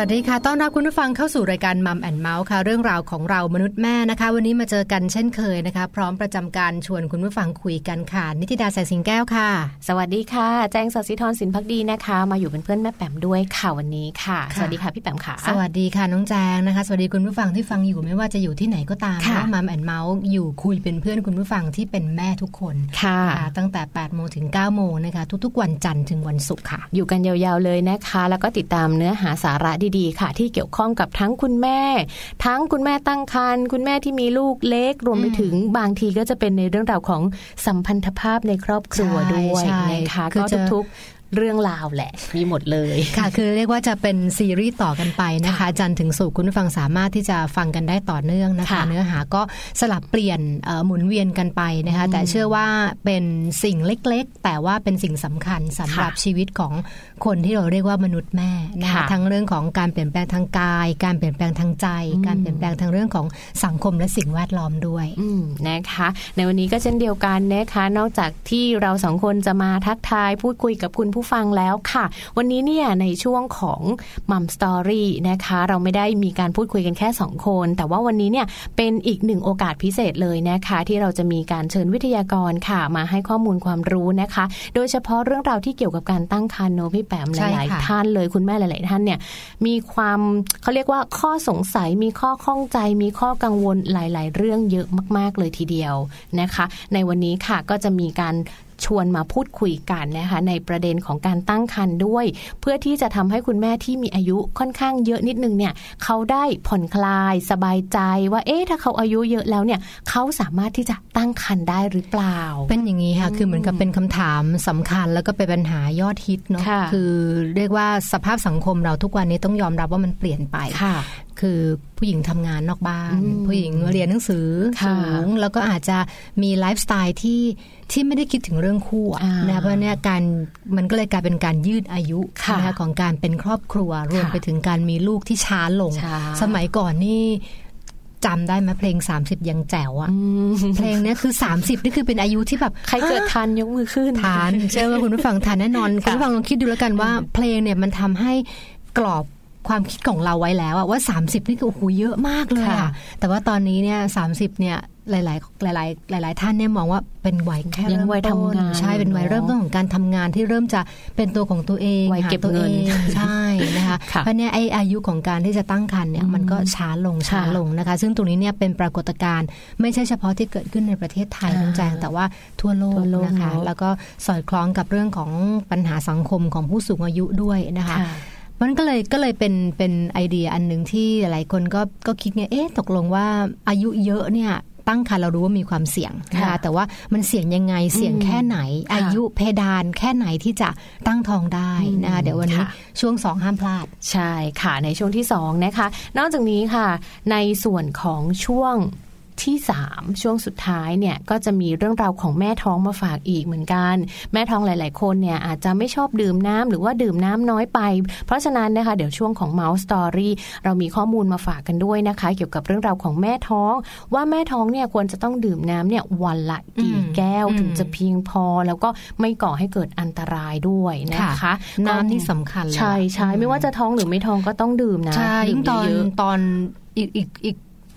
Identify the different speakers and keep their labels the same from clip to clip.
Speaker 1: วัสดีค่ะ ต้อนรับคุณผู้ฟังเข้าสู่รายการ Mom and เมาท์ค่ะ เรื่องราวของเรามนุษย์แม่นะคะ วันนี้มาเจอกันเช่นเคยนะคะ พร้อมประจำการชวนคุณผู้ฟังคุยกันค่ะ นิติดาแสงสิงแก้วค่ะ
Speaker 2: สวัสดีค่ะ แจ้งสัสิธรสินพักดีนะคะ มาอยู่เป็นเพื่อนแม่แปมด้วยค่ะวันนี้ค่ะ สวัสดีค่ะพี่แปมค่ะ
Speaker 1: สวัสดีค่ะน้องแจงนะคะ สวัสดีคุณผู้ฟังที่ฟังอยู่ไม่ว่าจะอยู่ที่ไหนก็ตามนะ Mom and เมาท์อยู่คุยเป็นเพื่อนคุณผู้ฟังที่เป็นแม่ทุกคน
Speaker 2: ค่ะ
Speaker 1: ตั้งแต่8ปดโมงถึง9ก้าโมงนะคะทุกๆ วันจันทร์ถึงวันศุกร์ค่ะ
Speaker 2: อยู่กันยาวๆเลยนะคะ แล้วก็ติดตามเนื้อหาสาระดีๆ ค่ะ ที่เกี่ยวข้องกับทั้งคุณแม่ ทั้งคุณแม่ตั้งครรภ์คุณแม่ที่มีลูกเล็ก รวมไปถึงบางทีก็จะเป็นในเรื่องราวของสัมพันธภาพในครอบครัวด้วยนะคะก็ทุกๆ เรื่องราวแหละ มีหมดเลย
Speaker 1: ค่ะ คือเรียกว่าจะเป็นซีรีส์ต่อกันไปนะคะ จันทร์ถึงสุขคุณผู้ฟังสามารถที่จะฟังกันได้ต่อเนื่องนะคะ
Speaker 2: ค่ะ
Speaker 1: เนื้อหาก็สลับเปลี่ยนเอ่อหมุนเวียนกันไปนะคะ แต่เชื่อว่าเป็นสิ่งเล็กๆ แต่ว่าเป็นสิ่งสำคัญสำหรับ
Speaker 2: ค่ะ
Speaker 1: ชีวิตของคนที่เราเรียกว่ามนุษย์แม่นะคะ
Speaker 2: ค่ะ
Speaker 1: ทั้งเรื่องของการเปลี่ยนแปลงทางกาย การเปลี่ยนแปลงทางใจ การเปลี่ยนแปลงทางเรื่องของสังคมและสิ่งแวดล้อมด้วย
Speaker 2: อืมนะคะ ในวันนี้ก็เช่นเดียวกันนะคะ นอกจากที่เราสองคนจะมาทักทายพูดคุยกับคุณผู้ฟังแล้วค่ะ วันนี้เนี่ยในช่วงของมัมสตอรี่นะคะ เราไม่ได้มีการพูดคุยกันแค่สองคน แต่ว่าวันนี้เนี่ยเป็นอีกหนึ่งโอกาสพิเศษเลยนะคะ ที่เราจะมีการเชิญวิทยากรค่ะ มาให้ข้อมูลความรู้นะคะ โดยเฉพาะเรื่องราวที่เกี่ยวกับการตั้งครรภ์เนอะพี่แปมห
Speaker 1: ใช่
Speaker 2: ลาย
Speaker 1: ค่ะ
Speaker 2: ๆท่านเลยคุณแม่หลาย ๆ ท่านเนี่ยมีความเขาเรียกว่าข้อสงสัยมีข้อข้องใจ มีข้อกังวลหลาย ๆ เรื่องเยอะมาก ๆ เลยทีเดียวนะคะ ในวันนี้ค่ะก็จะมีการ ชวนมาพูดคุยกันนะคะในประเด็นของการตั้งครรภ์ด้วย เพื่อที่จะทำให้คุณแม่ที่มีอายุค่อนข้างเยอะนิดนึงเนี่ยเขาได้ผ่อนคลายสบายใจว่าเอ๊ะถ้าเขาอายุเยอะแล้วเนี่ยเขาสามารถที่จะตั้งครรภ์ได้หรือเปล่า
Speaker 1: เป็นอย่างนี้ค่ะคือเหมือนกับเป็นคำถามสำคัญแล้วก็เป็นปัญหายอดฮิตเนาะ
Speaker 2: ค่ะ
Speaker 1: คือเรียกว่าสภาพสังคมเราทุกวันนี้ต้องยอมรับว่ามันเปลี่ยนไป
Speaker 2: ค่ะ
Speaker 1: คือผู้หญิงทำงานนอกบ้าน
Speaker 2: อืม
Speaker 1: ผู้หญิงเรียนหนังสือ
Speaker 2: ค่ะ
Speaker 1: สูงแล้วก็อาจจะมีไลฟ์สไตล์ที่ที่ไม่ได้คิดถึงเรื่องคู่อะ
Speaker 2: อ่า
Speaker 1: นะเพราะเนี่ยการมันก็เลยกลายเป็นการยืดอายุ
Speaker 2: ค่ะ
Speaker 1: นะคะของการเป็นครอบครัวรวม
Speaker 2: ค่ะ
Speaker 1: ไปถึงการมีลูกที่ช้าลง
Speaker 2: ช้า
Speaker 1: สมัยก่อนนี่จำได้ไหมเพลง 30 ยังแจ๋วอะ
Speaker 2: อืม
Speaker 1: เพลงเนี้ยคือ 30 นี่คือเป็นอายุที่แบบ
Speaker 2: ใครเกิดทันยกมือขึ้น
Speaker 1: ทานเชื่อว่าคุณผู้ฟังทานแน่นอน คุณผู้ฟังลองคิดดูแล้วกันว่า เพลงเนี่ยมันทำให้กรอบ ความคิดของเราไว้แล้วอะว่า 30 นี่คือโอ้โหเยอะมากเลย
Speaker 2: ค่ะ
Speaker 1: อะแต่ว่าตอนนี้เนี่ยสาเนี่ยหลาย ๆ หลาย ๆ หลาย ๆ ท่านเนี่ยมองว่าเป็นวัยแค่
Speaker 2: ยัง
Speaker 1: เริ่ม
Speaker 2: วัย
Speaker 1: ต้น
Speaker 2: ทำงาน
Speaker 1: ใช่เป็นวัย
Speaker 2: เนอะ
Speaker 1: เริ่มต้นของการทำงานที่เริ่มจะเป็นตัวของตัวเอง
Speaker 2: วัย
Speaker 1: หา
Speaker 2: เก็บ
Speaker 1: ตัว
Speaker 2: เงิน
Speaker 1: องใช่นะคะ
Speaker 2: ค่ะ
Speaker 1: เพราะเนี่ยไออายุของการที่จะตั้งครรภ์เนี่ยมันก็ช้าลงช้า
Speaker 2: ค่ะ
Speaker 1: ลงนะคะ ซึ่งตรงนี้เนี่ยเป็นปรากฏการณ์ไม่ใช่เฉพาะที่เกิดขึ้นในประเทศไทย
Speaker 2: อ่า
Speaker 1: น้องแจงแต่ว่าทั่วโลก
Speaker 2: ทั่วโลก
Speaker 1: นะคะ
Speaker 2: เนอะ
Speaker 1: แล้วก็สอดคล้องกับเรื่องของปัญหาสังคมของผู้สูงอายุด้วยนะคะ
Speaker 2: ค่ะ
Speaker 1: มันก็เลยก็เลยเป็นเป็นไอเดียอันหนึ่งที่หลายคนก็ก็คิดไงเอ๊ะตกลงว่าอายุเยอะเนี่ยตั้งครรภ์เรารู้ว่ามีความเสี่ยงนะคะ
Speaker 2: ค่ะ
Speaker 1: แต่ว่ามันเสี่ยงยังไงเสี่ยงแค่ไหน
Speaker 2: ค่ะ
Speaker 1: อายุเพดานแค่ไหนที่จะตั้งท้องได้นะคะ
Speaker 2: อืม
Speaker 1: เดี๋ยววันนี้
Speaker 2: ค่ะ
Speaker 1: ช่วงสองห้ามพลาด
Speaker 2: ใช่ค่ะในช่วงที่2นะคะนอกจากนี้ค่ะ ในส่วนของช่วง ที่ 3 ช่วงสุดท้ายเนี่ยก็จะมีเรื่องราวของแม่ท้องมาฝากอีกเหมือนกัน แม่ท้องหลาย ๆ คนเนี่ยอาจจะไม่ชอบดื่มน้ำหรือว่าดื่มน้ำน้อยไป เพราะฉะนั้นนะคะเดี๋ยวช่วงของ Mouse Story เรามีข้อมูลมาฝากกันด้วยนะคะ เกี่ยวกับเรื่องราวของแม่ท้อง ว่าแม่ท้องเนี่ยควรจะต้องดื่มน้ำเนี่ยวันละกี่
Speaker 1: อืม
Speaker 2: แก้ว
Speaker 1: อืม
Speaker 2: ถึงจะเพียงพอ แล้วก็ไม่ก่อให้เกิดอันตรายด้วยนะคะ
Speaker 1: น้ำนี่สำคัญเลย
Speaker 2: ใช่ใช่ไม่ว่าจะท้องหรือไม่ท้องก็ต้องดื่มนะ
Speaker 1: ใช่
Speaker 2: ดื่
Speaker 1: ยิ่
Speaker 2: ม
Speaker 1: งตอน
Speaker 2: เยอะ
Speaker 1: ตอนอีกอีกอีก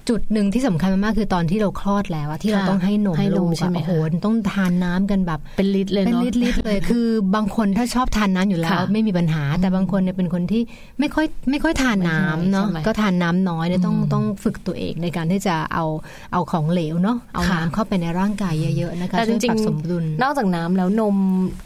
Speaker 1: จุดหนึ่งที่สำคัญมากๆคือตอนที่เราคลอดแล้วอะที่เรา
Speaker 2: ค่ะ
Speaker 1: ต้องให้นม
Speaker 2: ให้นม
Speaker 1: ลูก
Speaker 2: ใช่
Speaker 1: อะ
Speaker 2: ไหม
Speaker 1: โอ้โห
Speaker 2: คะ
Speaker 1: ต้องทานน้ำกันแบบ
Speaker 2: เป็นลิตรเลย
Speaker 1: เป็น
Speaker 2: เนาะ
Speaker 1: ลิตรลิตรเลยคือบางคนถ้าชอบทานน้ำอยู่แล้ว
Speaker 2: ค่ะ
Speaker 1: ไม่มีปัญหา แต่บางคนเนี่ยเป็นคนที่ไม่ค่อยไม่ค่อยทานน้ำเนาะ
Speaker 2: ใช่ไหม
Speaker 1: ก็ทานน้ำน้อยเนี่ยต้อง
Speaker 2: อืม
Speaker 1: ต้องฝึกตัวเองในการที่จะเอาเอาของเหลวเนาะเอา
Speaker 2: ค่ะ
Speaker 1: น้ำเข้าไปในร่างกายเยอะๆนะคะ
Speaker 2: แต่จ
Speaker 1: ช่วย
Speaker 2: ริ
Speaker 1: ป
Speaker 2: ง
Speaker 1: รับสมดุล
Speaker 2: ๆนอกจากน้ำแล้วนม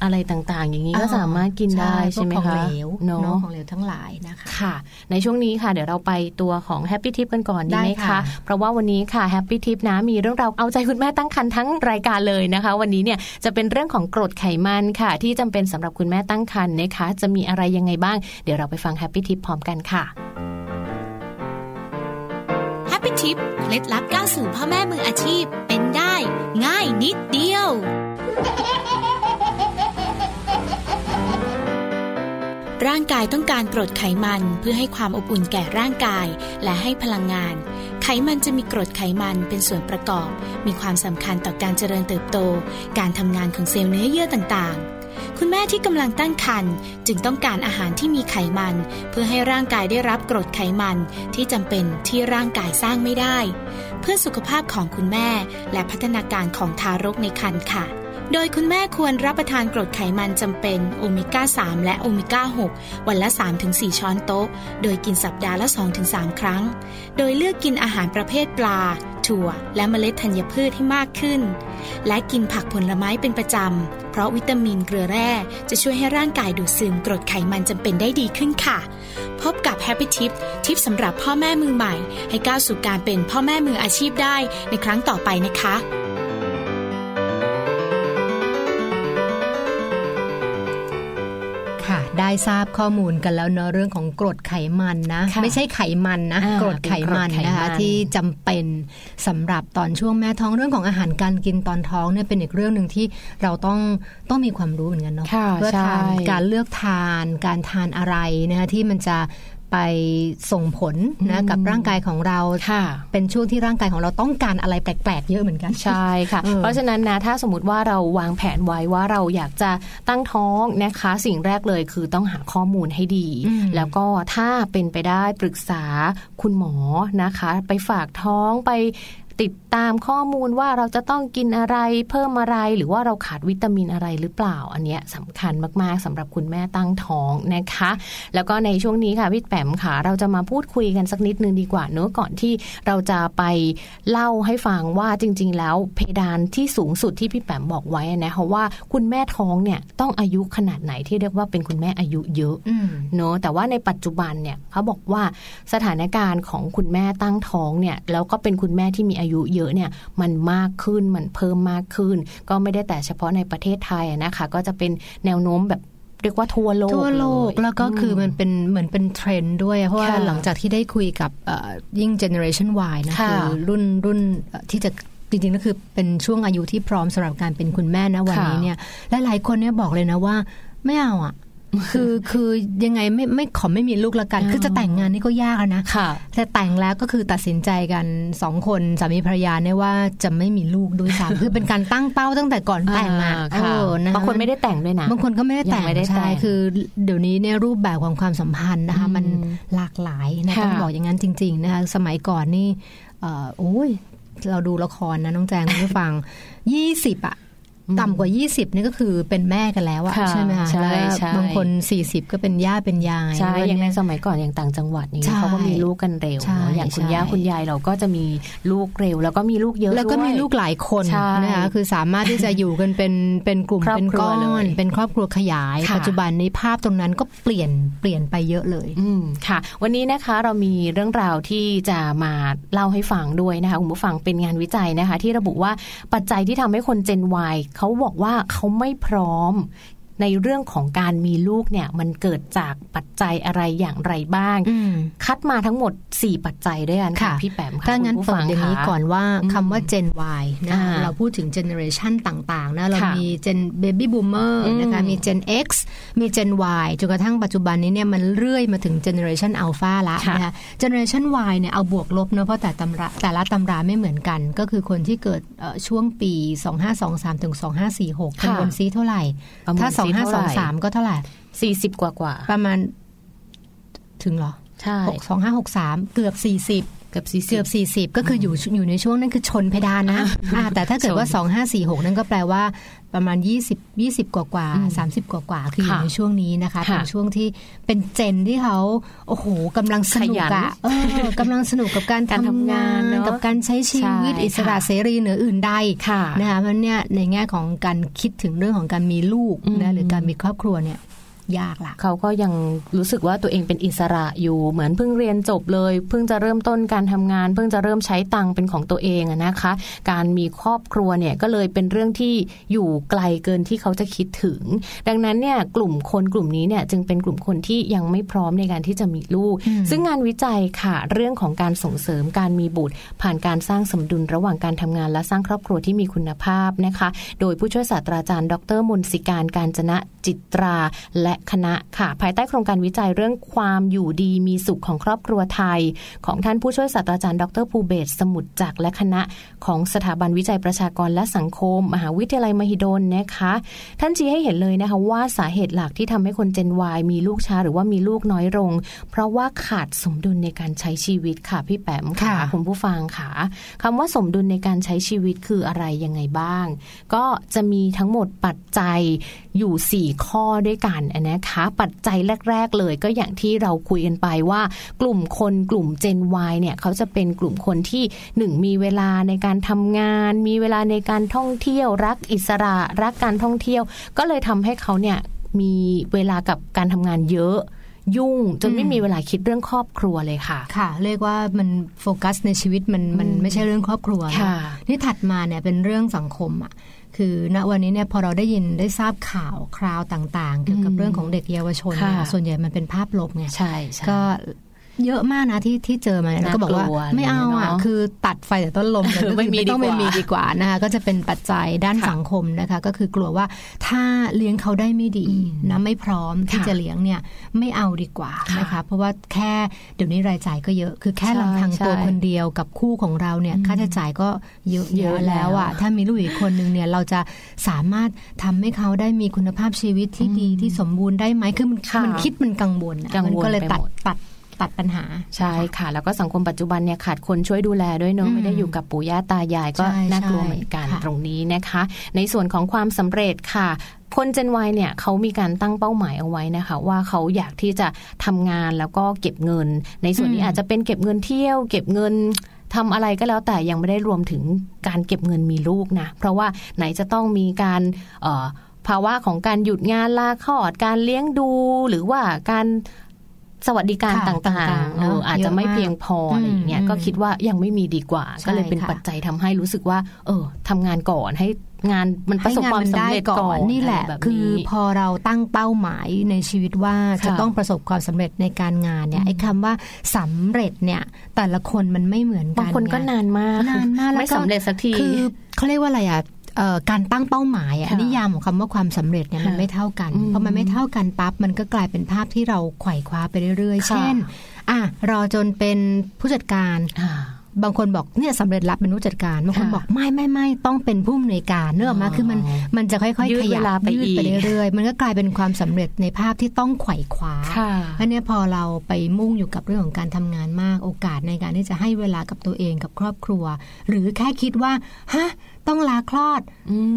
Speaker 2: อะไรต่างๆ อย่างนี้ก็สามารถกินได้ใช่ไหม
Speaker 1: พวกของ
Speaker 2: คะ
Speaker 1: เหลว
Speaker 2: เนาะ
Speaker 1: เนาะของเหลวทั้งหลายนะคะ
Speaker 2: ค่ะ ในช่วงนี้ค่ะ เดี๋ยวเราไปตัวของ Happy Tip กันก่อนดีไหม
Speaker 1: ได้
Speaker 2: คะ
Speaker 1: ค่ะ
Speaker 2: เพราะว่าวันนี้ค่ะ Happy Tip นะมีเรื่องราวเอาใจคุณแม่ตั้งครรภ์ทั้งรายการเลยนะคะ วันนี้เนี่ยจะเป็นเรื่องของกรดไขมันค่ะ ที่จำเป็นสำหรับคุณแม่ตั้งครรภ์นะคะ จะมีอะไรยังไงบ้าง เดี๋ยวเราไปฟัง Happy Tip พร้อมกันค่ะ
Speaker 3: Happy Tip เคล็ดลับก้าวสู่พ่อแม่มืออาชีพเป็นได้ ง่ายนิดเดียวร่างกายต้องการกรดไขมันเพื่อให้ความอบอุ่นแก่ร่างกาย และให้พลังงาน ไขมันจะมีกรดไขมันเป็นส่วนประกอบ มีความสำคัญต่อการเจริญเติบโต การทำงานของเซลล์เนื้อเยื่อต่างๆ คุณแม่ที่กำลังตั้งครรภ์จึงต้องการอาหารที่มีไขมัน เพื่อให้ร่างกายได้รับกรดไขมันที่จำเป็นที่ร่างกายสร้างไม่ได้ เพื่อสุขภาพของคุณแม่และพัฒนาการของทารกในครรภ์ค่ะ โดยคุณแม่ควรรับประทานกรดไขมันจำเป็นโอเมก้า 3 และโอเมก้า 6 วันละ 3-4 ช้อนโต๊ะ โดยกินสัปดาห์ละ 2-3 ครั้ง โดยเลือกกินอาหารประเภทปลา ถั่ว และเมล็ดธัญพืชให้มากขึ้น และกินผักผลไม้เป็นประจำ เพราะวิตามินเกลือแร่จะช่วยให้ร่างกายดูดซึมกรดไขมันจำเป็นได้ดีขึ้นค่ะ พบกับ Happy Tip ทิปสำหรับพ่อแม่มือใหม่ ให้ก้าวสู่การเป็นพ่อแม่มืออาชีพได้ในครั้งต่อไปนะคะ
Speaker 1: ได้ทราบข้อมูลกันแล้วเนอะเรื่องของกรดไขมันนะ
Speaker 2: ค่ะ
Speaker 1: ไม่ใช่ไขมันนะ
Speaker 2: อ่าก
Speaker 1: รดไขมัน
Speaker 2: เป็นกรดไขมัน
Speaker 1: นะคะที่จำเป็นสำหรับตอนช่วงแม่ท้องเรื่องของอาหารการกินตอนท้องเนี่ยเป็นอีกเรื่องหนึ่งที่เราต้องต้องมีความรู้เหมือนกันเนาะ
Speaker 2: ค่ะ
Speaker 1: เพื่อทาน
Speaker 2: ใช่
Speaker 1: การเลือกทานการทานอะไรนะคะที่มันจะ ไปส่งผลนะกับร่างกายของเรา
Speaker 2: ค่ะ
Speaker 1: เป็นช่วงที่ร่างกายของเราต้องการอะไรแปลกๆ เยอะเหมือนกัน
Speaker 2: ใช่ค่ะ
Speaker 1: เออ
Speaker 2: เพราะฉะนั้นนะถ้าสมมติว่าเราวางแผนไว้ว่าเราอยากจะตั้งท้องนะคะ สิ่งแรกเลยคือต้องหาข้อมูลให้ดี
Speaker 1: อืม
Speaker 2: แล้วก็ถ้าเป็นไปได้ปรึกษาคุณหมอนะคะ ไปฝากท้องไป ติดตามข้อมูลว่าเราจะต้องกินอะไรเพิ่มอะไรหรือว่าเราขาดวิตามินอะไรหรือเปล่า อันเนี้ยสำคัญมากๆสำหรับคุณแม่ตั้งท้องนะคะ แล้วก็ในช่วงนี้ค่ะพี่แปมค่ะ เราจะมาพูดคุยกันสักนิดนึงดีกว่าเนอะก่อนที่เราจะไปเล่าให้ฟังว่าจริง ๆ แล้วเพดานที่สูงสุดที่พี่แปมบอกไว้นะคะว่าคุณแม่ท้องเนี่ยต้องอายุขนาดไหนที่เรียกว่าเป็นคุณแม่อายุเยอะเนอะแต่ว่าในปัจจุบันเนี่ยเขาบอกว่าสถานการณ์ของคุณแม่ตั้งท้องเนี่ยแล้วก็เป็นคุณแม่ที่มีอายุเยอะเนี่ยมันมากขึ้นมันเพิ่มมากขึ้น ก็ไม่ได้แต่เฉพาะในประเทศไทยอะนะคะ ก็จะเป็นแนวโน้มแบบเรียกว่าทั่วโลก
Speaker 1: ทั่วโลก
Speaker 2: เย
Speaker 1: แล้วก็คือมันเป็นเหมือนเป็นเทรนด์ด้วย เพราะว่า
Speaker 2: ค่ะ
Speaker 1: หลังจากที่ได้คุยกับเอ่อยิ่ง generation Y นะ
Speaker 2: ค่ะ
Speaker 1: คือรุ่นรุ่นเอ่อที่จะจริงๆก็คือเป็นช่วงอายุที่พร้อมสำหรับการเป็นคุณแม่นะวันนี้เนี่ยและหลายคนเนี่ยบอกเลยนะว่า ไม่เอาอะ คือคือยังไงไม่ไม่ขอไม่มีลูกละกัน คือจะแต่งงานนี่ก็ยากแล้วนะ
Speaker 2: ค่ะ
Speaker 1: แต่แต่งแล้วก็คือตัดสินใจกันสองคนสามีภรรยาเนี่ยว่าจะไม่มีลูกด้วยซ้ำคือเป็นการตั้งเป้าตั้งแต่ก่อนแต่งอะ
Speaker 2: อ่า
Speaker 1: เอ
Speaker 2: ค่ะ
Speaker 1: อนะ
Speaker 2: บางคนไม่ได้แต่งด้วยนะ
Speaker 1: บางคนก็ไม่ได้แต่ง
Speaker 2: ยังไม่ได้แต่ง
Speaker 1: ใช่คือเดี๋ยวนี้เนี่ยรูปแบบของความสัมพันธ์นะคะ
Speaker 2: อืม
Speaker 1: มันหลากหลายนะ
Speaker 2: ค่ะ
Speaker 1: ต้องบอกอย่างนั้นจริงๆนะคะสมัยก่อนนี่เอ่อโอ้ยเราดูละครนะน้องแจงคุณผู้ฟังยี่สิบอะ ต่ำกว่า 20 นี่ก็คือเป็นแม่กันแล้วอะ
Speaker 2: ค่ะ
Speaker 1: ใช่ไหมคะ
Speaker 2: ใช่
Speaker 1: แล้ว
Speaker 2: ใช่
Speaker 1: บางคน 40 ก็เป็นย่าเป็นยาย
Speaker 2: ใช่
Speaker 1: แล้ว
Speaker 2: อย่างใน
Speaker 1: เนี่ย
Speaker 2: สมัยก่อนอย่างต่างจังหวัดนี้
Speaker 1: ใช่
Speaker 2: เขาก็มีลูกกันเร็ว
Speaker 1: ใช่
Speaker 2: เนอะอย่างคุณ
Speaker 1: ใช่
Speaker 2: ย่าคุณยายเราก็จะมีลูกเร็ว แล้วก็มีลูกเยอะ
Speaker 1: แล้วก็
Speaker 2: ด้วย
Speaker 1: มีลูกหลายคน
Speaker 2: ใช่
Speaker 1: นะคะคือสามารถที่จะอยู่กันเป็นเป็นกลุ่ม
Speaker 2: ครอบ
Speaker 1: เป็น
Speaker 2: ครั
Speaker 1: ก้
Speaker 2: ว
Speaker 1: อ
Speaker 2: เล
Speaker 1: น
Speaker 2: ย
Speaker 1: เป็นครอบครัวขยาย
Speaker 2: ค่ะ
Speaker 1: ปัจจุบันนี้ภาพตรงนั้นก็เปลี่ยนเปลี่ยนไปเยอะเลย
Speaker 2: อืมค่ะ วันนี้นะคะเรามีเรื่องราวที่จะมาเล่าให้ฟังด้วยนะคะคุณผู้ฟังเป็นงานวิจัยนะคะ ที่ระบุว่าปัจจัยที่ทำให้คน Gen Y เขาบอกว่าเขาไม่พร้อม ในเรื่องของการมีลูกเนี่ยมันเกิดจากปัจจัยอะไรอย่างไรบ้าง
Speaker 1: อืม
Speaker 2: คัดมาทั้งหมด 4 ปัจจัยด้วยกันค่ะ
Speaker 1: ค่ะ
Speaker 2: พี่แปมค่ะ
Speaker 1: ถ้างั้น
Speaker 2: คุณผู้
Speaker 1: เปิ
Speaker 2: ฟั
Speaker 1: ดอย่างนี้
Speaker 2: ค่ะ
Speaker 1: ก่อนว่า
Speaker 2: อืม
Speaker 1: คำว่า Gen Y นะ
Speaker 2: อ่า
Speaker 1: เราพูดถึง generation ต่างๆนะเรา
Speaker 2: ค่ะ
Speaker 1: มี Gen Baby Boomer
Speaker 2: อืม
Speaker 1: นะคะมี Gen X มี Gen Y จนกระทั่งปัจจุบันนี้เนี่ยมันเรื่อยมาถึง generation Alpha ละ
Speaker 2: ค่ะ
Speaker 1: นะคะ generation Y เนี่ยเอาบวกลบเนอะเพราะแต่ตำราแต่ละตำราไม่เหมือนกัน ก็คือคนที่เกิดเอ่อช่วงปี 2523ถึง2546คำนวณซีเท่าไหร่
Speaker 2: ประเมิน
Speaker 1: ถ้า
Speaker 2: ซิเท่าไหร่
Speaker 1: 2523ก็เท่าไหร่
Speaker 2: สี่สิบกว่ากว่า
Speaker 1: ประมาณถึงเหรอ
Speaker 2: ใช่
Speaker 1: หกสองห้าหกสามเกือบสี่สิบ
Speaker 2: เกือบสี่สิ
Speaker 1: เกือบสี่สิบก็คืออยู่อยู่ในช่วงนั้นคือชนเพดานนะอ่าแต่ถ้าเกิดว่า
Speaker 2: ชน
Speaker 1: สองห้าสี่หกนั่นก็แปลว่า ประมาณยี่สิบยี่สิบกว่ากว่า
Speaker 2: อืม
Speaker 1: สามสิบกว่ากว่าคืออยู่
Speaker 2: ค่ะ
Speaker 1: ในช่วงนี้นะคะ
Speaker 2: ค่ะ
Speaker 1: เป็นช่วงที่เป็นเจนที่เขาโอ้โหกำลังสนุก
Speaker 2: ขยัน
Speaker 1: อะเออกำลังสนุกกับการ
Speaker 2: การ
Speaker 1: ทำ
Speaker 2: ทำงางา
Speaker 1: นน
Speaker 2: เนอะ
Speaker 1: กับการใช้ชีวิต
Speaker 2: ใช่
Speaker 1: อิสระ
Speaker 2: ค่ะ
Speaker 1: เสรีเหนืออื่นใด
Speaker 2: ค่ะ
Speaker 1: นะคะเพราะเนี่ยในแง่ของการคิดถึงเรื่องของการมีลูก
Speaker 2: อืม
Speaker 1: นะหรือการมีครอบครัวเนี่ย ยากละ
Speaker 2: เขาก็ยังรู้สึกว่าตัวเองเป็นอิสระอยู่เหมือนเพิ่งเรียนจบเลย เพิ่งจะเริ่มต้นการทำงาน เพิ่งจะเริ่มใช้ตังค์เป็นของตัวเองอะนะคะ การมีครอบครัวเนี่ยก็เลยเป็นเรื่องที่อยู่ไกลเกินที่เขาจะคิดถึง ดังนั้นเนี่ยกลุ่มคนกลุ่มนี้เนี่ยจึงเป็นกลุ่มคนที่ยังไม่พร้อมในการที่จะมีลูก
Speaker 1: อืม
Speaker 2: ซึ่งงานวิจัยค่ะเรื่องของการส่งเสริมการมีบุตร ผ่านการสร้างสมดุลระหว่างการทำงานและสร้างครอบครัวที่มีคุณภาพนะคะ โดยผู้ช่วยศาสตราจารย์ ดรมนสิการการจนะจิตรา และคณะค่ะ ภายใต้โครงการวิจัยเรื่องความอยู่ดีมีสุขของครอบครัวไทย ของท่านผู้ช่วยศาสตราจารย์ดรภูเบศรสมุทรจักรและคณะ ของสถาบันวิจัยประชากรและสังคม มหาวิทยาลัยมหิดลนะคะ ท่านชี้ให้เห็นเลยนะคะว่าสาเหตุหลักที่ทำให้คนเจน Y มีลูกช้าหรือว่ามีลูกน้อยลง เพราะว่าขาดสมดุลในการใช้ชีวิตค่ะพี่แปมค่ะ
Speaker 1: ค่ะ
Speaker 2: คุณผู้ฟังค่ะคำว่าสมดุลในการใช้ชีวิตคืออะไรยังไงบ้าง ก็จะมีทั้งหมดปัจจัยอยู่ 4 ข้อด้วยกันนะคะ ปัจจัยแรก ๆ เลยก็อย่างที่เราคุยกันไปว่า กลุ่มคนกลุ่ม Gen Y เนี่ยเขาจะเป็นกลุ่มคนที่หนึ่งมีเวลาในการทำงาน มีเวลาในการท่องเที่ยว รักอิสระรักการท่องเที่ยว ก็เลยทำให้เขาเนี่ยมีเวลากับการทำงานเยอะยุ่งจนไม่
Speaker 1: อืม
Speaker 2: มีเวลาคิดเรื่องครอบครัวเลยค่ะ
Speaker 1: ค่ะ เรียกว่ามันโฟกัสในชีวิตมันมัน
Speaker 2: อืม
Speaker 1: ไม่ใช่เรื่องครอบครัวนะ
Speaker 2: ค่ะ
Speaker 1: ที่ถัดมาเนี่ยเป็นเรื่องสังคมอะ คือณวันนี้เนี่ยพอเราได้ยินได้ทราบข่าวคราวต่าง ๆ เกี่ยวกับเรื่องของเด็กเยาวชนเนี่ย
Speaker 2: ค่ะ
Speaker 1: ส่วนใหญ่มันเป็นภาพลบไง
Speaker 2: ใช่ใช่
Speaker 1: ก็ เยอะมากนะที่ที่เจอมาแล้วก็บอกว่า
Speaker 2: น่ากลัว
Speaker 1: ไม่เอาอะ
Speaker 2: เนอะ
Speaker 1: คือตัดไฟแต่ต้นลมเลยก็คือ
Speaker 2: ไม่มี
Speaker 1: ต้อง
Speaker 2: ดีกว่า
Speaker 1: ไม่มีดีกว่านะคะก็จะเป็นปัจจัยด้าน
Speaker 2: ค่ะ
Speaker 1: สังคมนะคะ ก็คือกลัวว่าถ้าเลี้ยงเขาได้ไม่ดีนะไม่พร้อมที่
Speaker 2: ค่ะ
Speaker 1: จะเลี้ยงเนี่ยไม่เอาดีกว่า
Speaker 2: ค่ะ
Speaker 1: นะคะเพราะว่าแค่เดี๋ยวนี้รายจ่ายก็เยอะ คือแค่
Speaker 2: ใช่
Speaker 1: ลำพังตัว
Speaker 2: ใช่
Speaker 1: คนเดียวกับคู่ของเราเนี่ยค่าใช้จ่ายก็เยอะ
Speaker 2: เยอะ
Speaker 1: แยะแล้วอะ
Speaker 2: แล้ว
Speaker 1: ถ้ามีลูกอีกคนนึงเนี่ยเราจะสามารถทำให้เขาได้มีคุณภาพชีวิตที่ดีที่สมบูรณ์ได้ไหมคือมัน
Speaker 2: ค่ะ
Speaker 1: มันคิดมันกังวลอะ
Speaker 2: กังวล
Speaker 1: มันก็เลย
Speaker 2: ไป
Speaker 1: ตัด
Speaker 2: หมด
Speaker 1: ตัด ตัดปัญหา
Speaker 2: ใช่ค่ะ แล้วก็สังคมปัจจุบันเนี่ยขาดคนช่วยดูแลด้วยเนอะ
Speaker 1: อืม
Speaker 2: ไม่ได้อยู่กับปู่ย่าตายายก็
Speaker 1: ใช่
Speaker 2: น่ากลัว
Speaker 1: ใช่
Speaker 2: เหมือนกัน
Speaker 1: ค่ะ
Speaker 2: ตรงนี้นะคะ ในส่วนของความสำเร็จค่ะคนเจนวเนี่ยเขามีการตั้งเป้าหมายเอาไว้นะคะ ว่าเขาอยากที่จะทำงานแล้วก็เก็บเงิน ในส่วนนี้อาจจะเป็นเก็บเงินเที่ยว เก็บเงินทำอะไรก็แล้วแต่ยังไม่ได้รวมถึงการเก็บเงินมีลูกนะเพราะว่าไหนจะต้องมีการเอ่อภาวะของการหยุดงานลาคลอดการเลี้ยงดู หรือว่าการ สวัสดิการ
Speaker 1: ค่ะ
Speaker 2: ต่าง
Speaker 1: ต่าง
Speaker 2: ๆ
Speaker 1: ๆ
Speaker 2: เออ
Speaker 1: เนอะ
Speaker 2: อาจจะไม่
Speaker 1: เยอะมาก
Speaker 2: เพียงพออะไรอย่างเงี้ย
Speaker 1: อืม
Speaker 2: ก็คิดว่ายังไม่มีดีกว่า
Speaker 1: ใช่
Speaker 2: ก็เลยเป็น
Speaker 1: ค่ะ
Speaker 2: ปัจจัยทำให้รู้สึกว่า เออทำงานก่อนให้งานมันประสบความสำเร็จก่อน
Speaker 1: นี่แหละ
Speaker 2: ไรแบบ
Speaker 1: คือ
Speaker 2: นี้
Speaker 1: พอเราตั้งเป้าหมายในชีวิตว่าจะ
Speaker 2: ค่ะ
Speaker 1: ต้องประสบความสำเร็จในการงานเนี่ยไอ้คำว่าสำเร็จเนี่ย แต่ละคนมันไม่เหมือนกัน
Speaker 2: บางคนก็
Speaker 1: ไง
Speaker 2: นานมาก
Speaker 1: นานมากแล้วก็
Speaker 2: ไม่สำเร็จสักที
Speaker 1: คือเขาเรียกว่าอะไรอะเอ่อ การตั้งเป้าหมายอะ
Speaker 2: ค่ะ
Speaker 1: นิยามของคำว่าความสำเร็จเนี่ยมัน
Speaker 2: ค่ะ
Speaker 1: ไม่เท่ากัน
Speaker 2: อืม
Speaker 1: พอมันไม่เท่ากันปั๊บมันก็กลายเป็นภาพที่เราไขว่คว้าไปเรื่อยๆ
Speaker 2: ค่ะ
Speaker 1: เช่น อะรอจนเป็นผู้จัดการ
Speaker 2: อ่า
Speaker 1: บางคนบอกเนี่ยสำเร็จรับเป็นผู้จัดการบางคน
Speaker 2: ค่ะ
Speaker 1: บอกไม่ไม่ไม่ต้องเป็นผู้อำนวยการเนกออกมา
Speaker 2: อ๋อ
Speaker 1: คือมันมันจะค่อย
Speaker 2: ยื
Speaker 1: ๆ
Speaker 2: ด
Speaker 1: ขยับ
Speaker 2: เวลาไป
Speaker 1: ยืด
Speaker 2: อีก
Speaker 1: ไปเรื่อยๆมันก็กลายเป็นความสำเร็จในภาพที่ต้องไขว่คว้า
Speaker 2: ค่ะ
Speaker 1: อันเนี้ยพอเราไปมุ่งอยู่กับเรื่องของการทำงานมากโอกาสในการที่จะให้เวลากับตัวเองกับครอบครัว หรือแค่คิดว่าฮะ ต้องลาคลอด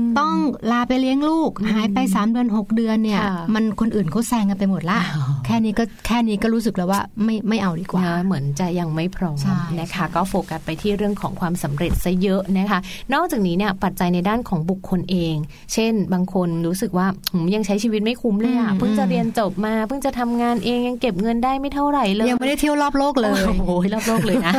Speaker 2: ม
Speaker 1: ต้องลาไปเลี้ยงลูก หายไปสามเดือนหกเดือนเนี่ย
Speaker 2: ค่ะ
Speaker 1: มันคนอื่นเขาแซงกันไปหมดละ
Speaker 2: อ๋อ
Speaker 1: แค่นี้ก็แค่นี้ก็รู้สึกแล้วว่าไม่ไม่เอาดีกว่า
Speaker 2: นะเหมือนจะยังไม่พร้อม
Speaker 1: ใช่
Speaker 2: นะคะ
Speaker 1: ใช่
Speaker 2: ก็โฟกัสไปที่เรื่องของความสำเร็จซะเยอะนะคะ นอกจากนี้เนี่ยปัจจัยในด้านของบุคคลเอง เช่น บางคนรู้สึกว่าหืมยังใช้ชีวิตไม่คุ้มเลยอะ
Speaker 1: อืม
Speaker 2: เพิ่งจะเรียนจบมาเพิ่งจะทำงานเองยังเก็บเงินได้ไม่เท่าไหร่เลย
Speaker 1: ยังไม่ได้เที่ยวรอบโลกเลย
Speaker 2: โอ้โหรอบโลกเลยนะ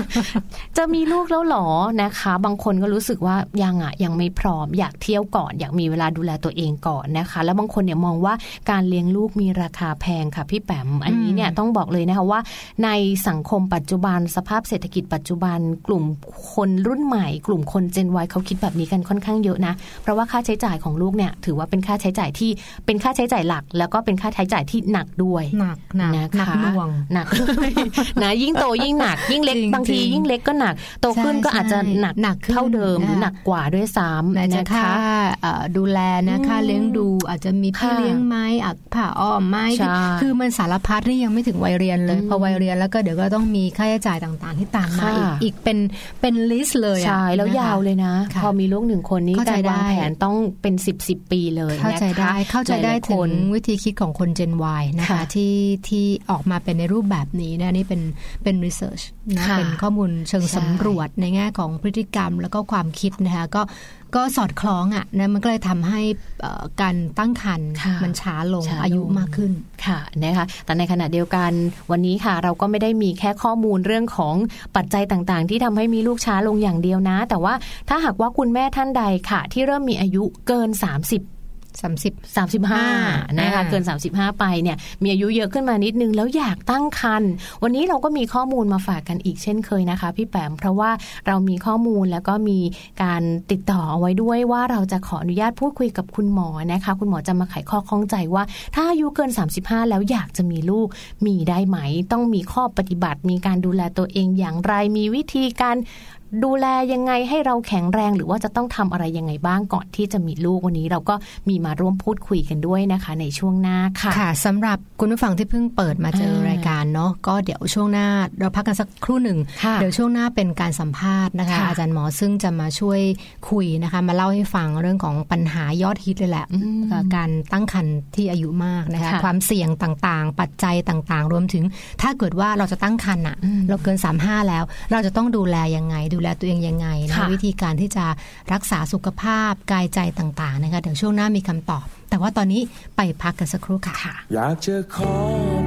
Speaker 2: จะมีลูกแล้วเหรอนะคะ บางคนก็รู้สึกว่ายังอะยังไม่พร้อม อยากเที่ยวก่อน อยากมีเวลาดูแลตัวเองก่อนนะคะ แล้วบางคนเนี่ยมองว่าการเลี้ยงลูกมีราคาแพงค่ะพี่แปมอันนี้เนี่ยต้องบอกเลยนะคะว่า ในสังคมปัจจุบันสภาพเศรษฐกิจปัจจุบัน กลุ่มคนรุ่นใหม่ กลุ่มคนเจนวัยเขาคิดแบบนี้กันค่อนข้างเยอะนะ เพราะว่าค่าใช้จ่ายของลูกเนี่ยถือว่าเป็นค่าใช้จ่ายที่เป็นค่าใช้จ่ายหลัก แล้วก็เป็นค่าใช้จ่ายที่หนักด้วย
Speaker 1: หนักหนัก
Speaker 2: นะคะ
Speaker 1: หนักหน่วง
Speaker 2: หนักนะยิ่งโตยิ่งหนัก ยิ่งเล็ก
Speaker 1: จริง
Speaker 2: บางที
Speaker 1: จริง
Speaker 2: ยิ่งเล็กก็หนัก โตขึ้น
Speaker 1: ใช่
Speaker 2: ก็อาจจะหนัก
Speaker 1: หนักขึ้น
Speaker 2: เท่าเดิมหรือ
Speaker 1: นะคะ
Speaker 2: หนักกว่าด้วยซ้
Speaker 1: ไหนำจะ
Speaker 2: นะ
Speaker 1: ค่า
Speaker 2: คะ
Speaker 1: เอ่อดูแลนะค่าเลี้ยงดูอาจจะมีพี่
Speaker 2: ค่ะ
Speaker 1: เลี้ยงไหมอะผ่าอ้อมไหม
Speaker 2: ใช่
Speaker 1: คือมันสารพัดที่ยังไม่ถึงวัยเรียนเลย
Speaker 2: อืม
Speaker 1: พอวัยเรียนแล้วก็เดี๋ยวก็ต้องมีค่าใช้จ่ายต่างๆ ที่ตามมา
Speaker 2: ค่ะ
Speaker 1: อีกอีกเป็นเป็นลิสต์เลยอะ
Speaker 2: ใช่แล้ว
Speaker 1: นะคะ
Speaker 2: ยาวเลยนะ
Speaker 1: ค่ะ
Speaker 2: พอมีลูกหนึ่งคนนี้
Speaker 1: เข้าใจ
Speaker 2: การวาง
Speaker 1: ได้
Speaker 2: แผนต้องเป็นสิบสิบปีเลย
Speaker 1: เข้าใจ
Speaker 2: นะคะ
Speaker 1: ได้เข้าใจได้
Speaker 2: หลยๆ
Speaker 1: ถึ
Speaker 2: ค
Speaker 1: ง
Speaker 2: น
Speaker 1: วิธีคิดของคน Gen Y นะคะ
Speaker 2: ค่ะ
Speaker 1: ที่ที่ออกมาเป็นในรูปแบบนี้นะนี่เป็นเป็น research นะ
Speaker 2: ค่ะ
Speaker 1: เป็นข้อมูลเชิง
Speaker 2: ใช่
Speaker 1: สำรวจในแง่ของพฤติกรรมแล้วก็ความคิดนะคะก็ก็สอดคล้องอะนะมันก็เลยทำให้เอ่อการตั้งครรภ์
Speaker 2: ค่ะ
Speaker 1: มันช้าลง
Speaker 2: ช้าลง
Speaker 1: อายุมากขึ้น
Speaker 2: ค่ะนะคะแต่ในขณะเดียวกันวันนี้ค่ะ เราก็ไม่ได้มีแค่ข้อมูลเรื่องของปัจจัยต่างๆ ที่ทำให้มีลูกช้าลงอย่างเดียวนะ แต่ว่าถ้าหากว่าคุณแม่ท่านใดค่ะ ที่เริ่มมีอายุเกิน 30
Speaker 1: 30
Speaker 2: 35นะคะ
Speaker 1: อ่า
Speaker 2: เกิน 35 ไปเนี่ยมีอายุเยอะขึ้นมานิดนึงแล้วอยากตั้งครรภ์วันนี้เราก็มีข้อมูลมาฝากกันอีกเช่นเคยนะคะ พี่แปมเพราะว่าเรามีข้อมูลแล้วก็มีการติดต่อเอาไว้ด้วยว่าเราจะขออนุญาตพูดคุยกับคุณหมอนะคะ คุณหมอจะมาไขข้อข้องใจว่า ถ้าอายุเกิน 35 แล้วอยากจะมีลูกมีได้ไหม ต้องมีข้อปฏิบัติมีการดูแลตัวเองอย่างไรมีวิธีการ ดูแลยังไงให้เราแข็งแรงหรือว่าจะต้องทำอะไรยังไงบ้างก่อนที่จะมีลูกวันนี้เราก็มีมาร่วมพูดคุยกันด้วยนะคะ ในช่วงหน้าค่ะ
Speaker 1: ค่ะสำหรับคุณผู้ฟังที่เพิ่งเปิดมาเจอ
Speaker 2: อ่าร
Speaker 1: รายการเนาะก็เดี๋ยวช่วงหน้าเราพักกันสักครู่หนึ่ง
Speaker 2: ค่ะ
Speaker 1: เดี๋ยวช่วงหน้าเป็นการสัมภาษณ์นะคะ
Speaker 2: ค่ะ
Speaker 1: อาจารย์หมอซึ่งจะมาช่วยคุยนะคะ มาเล่าให้ฟังเรื่องของปัญหายอดฮิตเลยแหละ
Speaker 2: อืม
Speaker 1: เอ่อการตั้งครรภ์ที่อายุมากนะคะ
Speaker 2: ค่ะ
Speaker 1: ความเสี่ยงต่างๆ ปัจจัยต่างๆ รวมถึง ถ้าเกิดว่าเราจะตั้งครรภ์อะ
Speaker 2: อืม
Speaker 1: เราเกิน 35 แล้ว เราจะต้องดูแลยังไงดูดูแลตัวเองยังไงนะวิธีการที่จะรักษาสุขภาพกายใจต่างๆนะคะเดี๋ยวช่วงหน้ามีคำตอบ แต่ว่าตอนนี้ไปพักกันสักครู่ค่ะ
Speaker 4: อยากจะขอ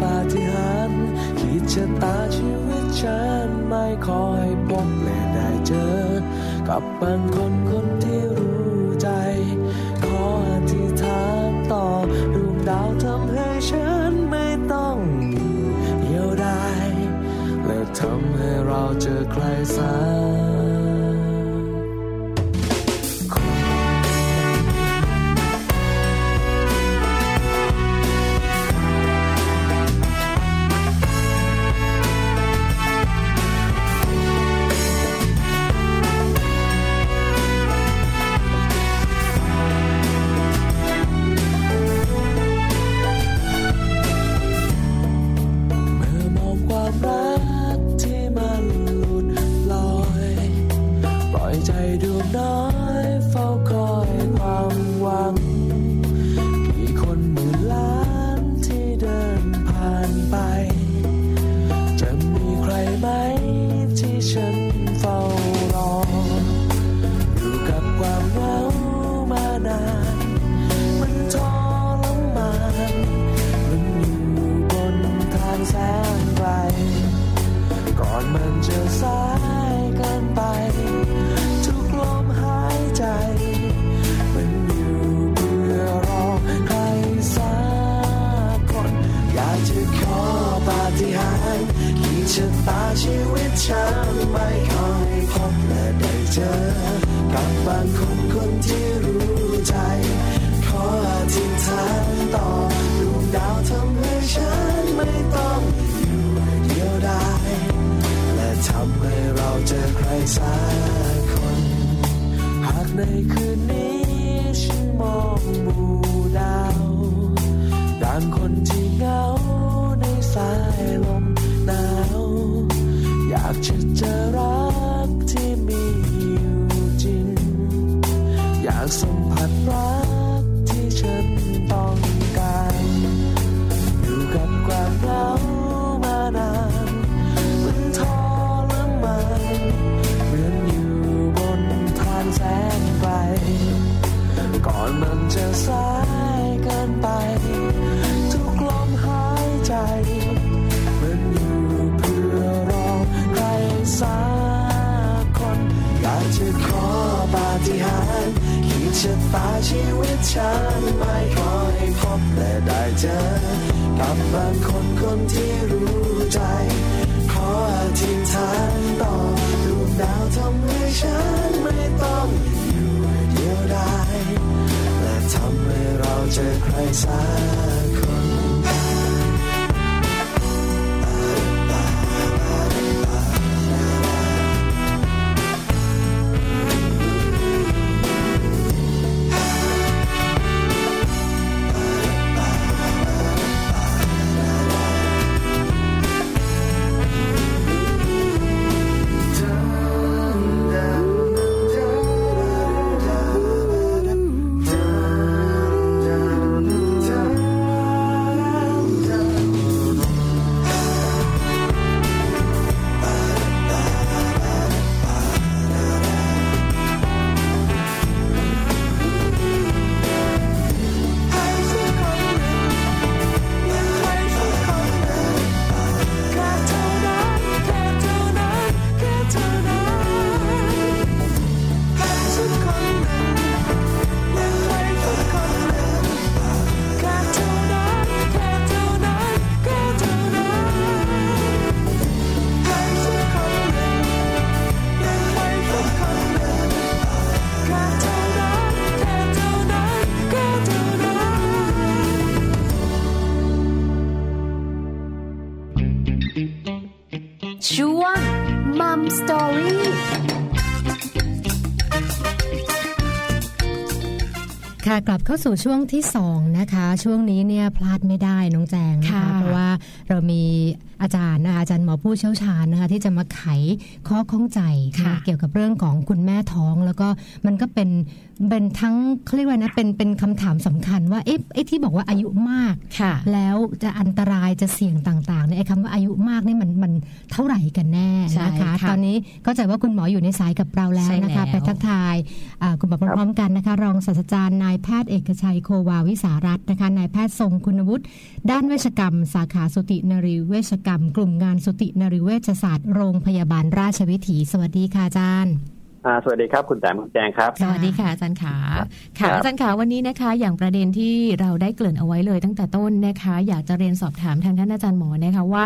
Speaker 4: ปาฏิหาริย์ขีดชะตาชีวิตฉันไม่ขอใพบและได้เจอ กับบางคนคนที่รู้ใจ ขออธิษานต่อดวงดาวทำให้ฉัน เราเจอใครสัก ขีดชะตาชีวิตฉันไม่ขอให้พบและได้เจอ กับบางคนคนที่รู้ใจ ขออธิษฐานต่อดวงดาวทำให้ฉันไม่ต้องอยู่เดียวดายและทำให้เราเจอใครสักคน หากในคืนนี้ฉันมองหมู่ดาว ตาชีวิตฉันไม่ขอให้พบแต่ได้เจอกับบางคนคนที่รู้ใจ ขออธิษฐานต่อดวงดาวทำให้ฉันไม่ต้องอยู่เดียวดายและทำให้เราเจอใครสัก
Speaker 1: เข้าสู่ช่วงที่สองนะคะ ช่วงนี้เนี่ยพลาดไม่ได้น้องแจงนะคะ
Speaker 2: ค่ะ
Speaker 1: เพราะว่า ผู้เชี่ยวชาญนะคะที่จะมาไขข้อข้องใจ
Speaker 2: ค่ะ
Speaker 1: นเกี่ยวกับเรื่องของคุณแม่ท้อง แล้วก็มันก็เป็นเป็นทั้งเขาเรียกว่านะเป็นเป็นคำถามสำคัญว่าเอ๊ะไอ้ที่บอกว่าอายุมาก
Speaker 2: ค่ะ
Speaker 1: แล้วจะอันตรายจะเสี่ยงต่างๆเนี่ยไอ้คำว่าอายุมากนี่มันมันเท่าไหร่กันแน่
Speaker 2: ใช่
Speaker 1: นะคะ
Speaker 2: ค่ะ
Speaker 1: ตอนนี้เข้าใจว่าคุณหมออยู่ในสายกับเราแล้ว
Speaker 2: ใช่
Speaker 1: นะคะ
Speaker 2: แล้ว
Speaker 1: ไปทักทายอ่าคุณหมอพร้อมๆกันนะคะรองศาสตราจารย์นายแพทย์เอกชัยโควาวิสารัตน์นะคะนายแพทย์ทรงคุณวุฒิด้านเวชกรรม สาขาสุตินรีเวชกรรม กลุ่มงานสุตินรีเวชศาสตร์โรงพยาบาลราชวิถี สวัสดีค่ะอาจารย์
Speaker 5: อ่าสวัสดีครับคุณแต้มคุณแจงครับ
Speaker 2: สวัสดีค่ะอาจารย์ขา
Speaker 5: ครับ
Speaker 2: ค่ะ
Speaker 5: ครับ
Speaker 2: อาจารย์ขาวันนี้นะคะ อย่างประเด็นที่เราได้เกริ่นเอาไว้เลยตั้งแต่ต้นนะคะ อยากจะเรียนสอบถามทางท่านอาจารย์หมอนะคะว่า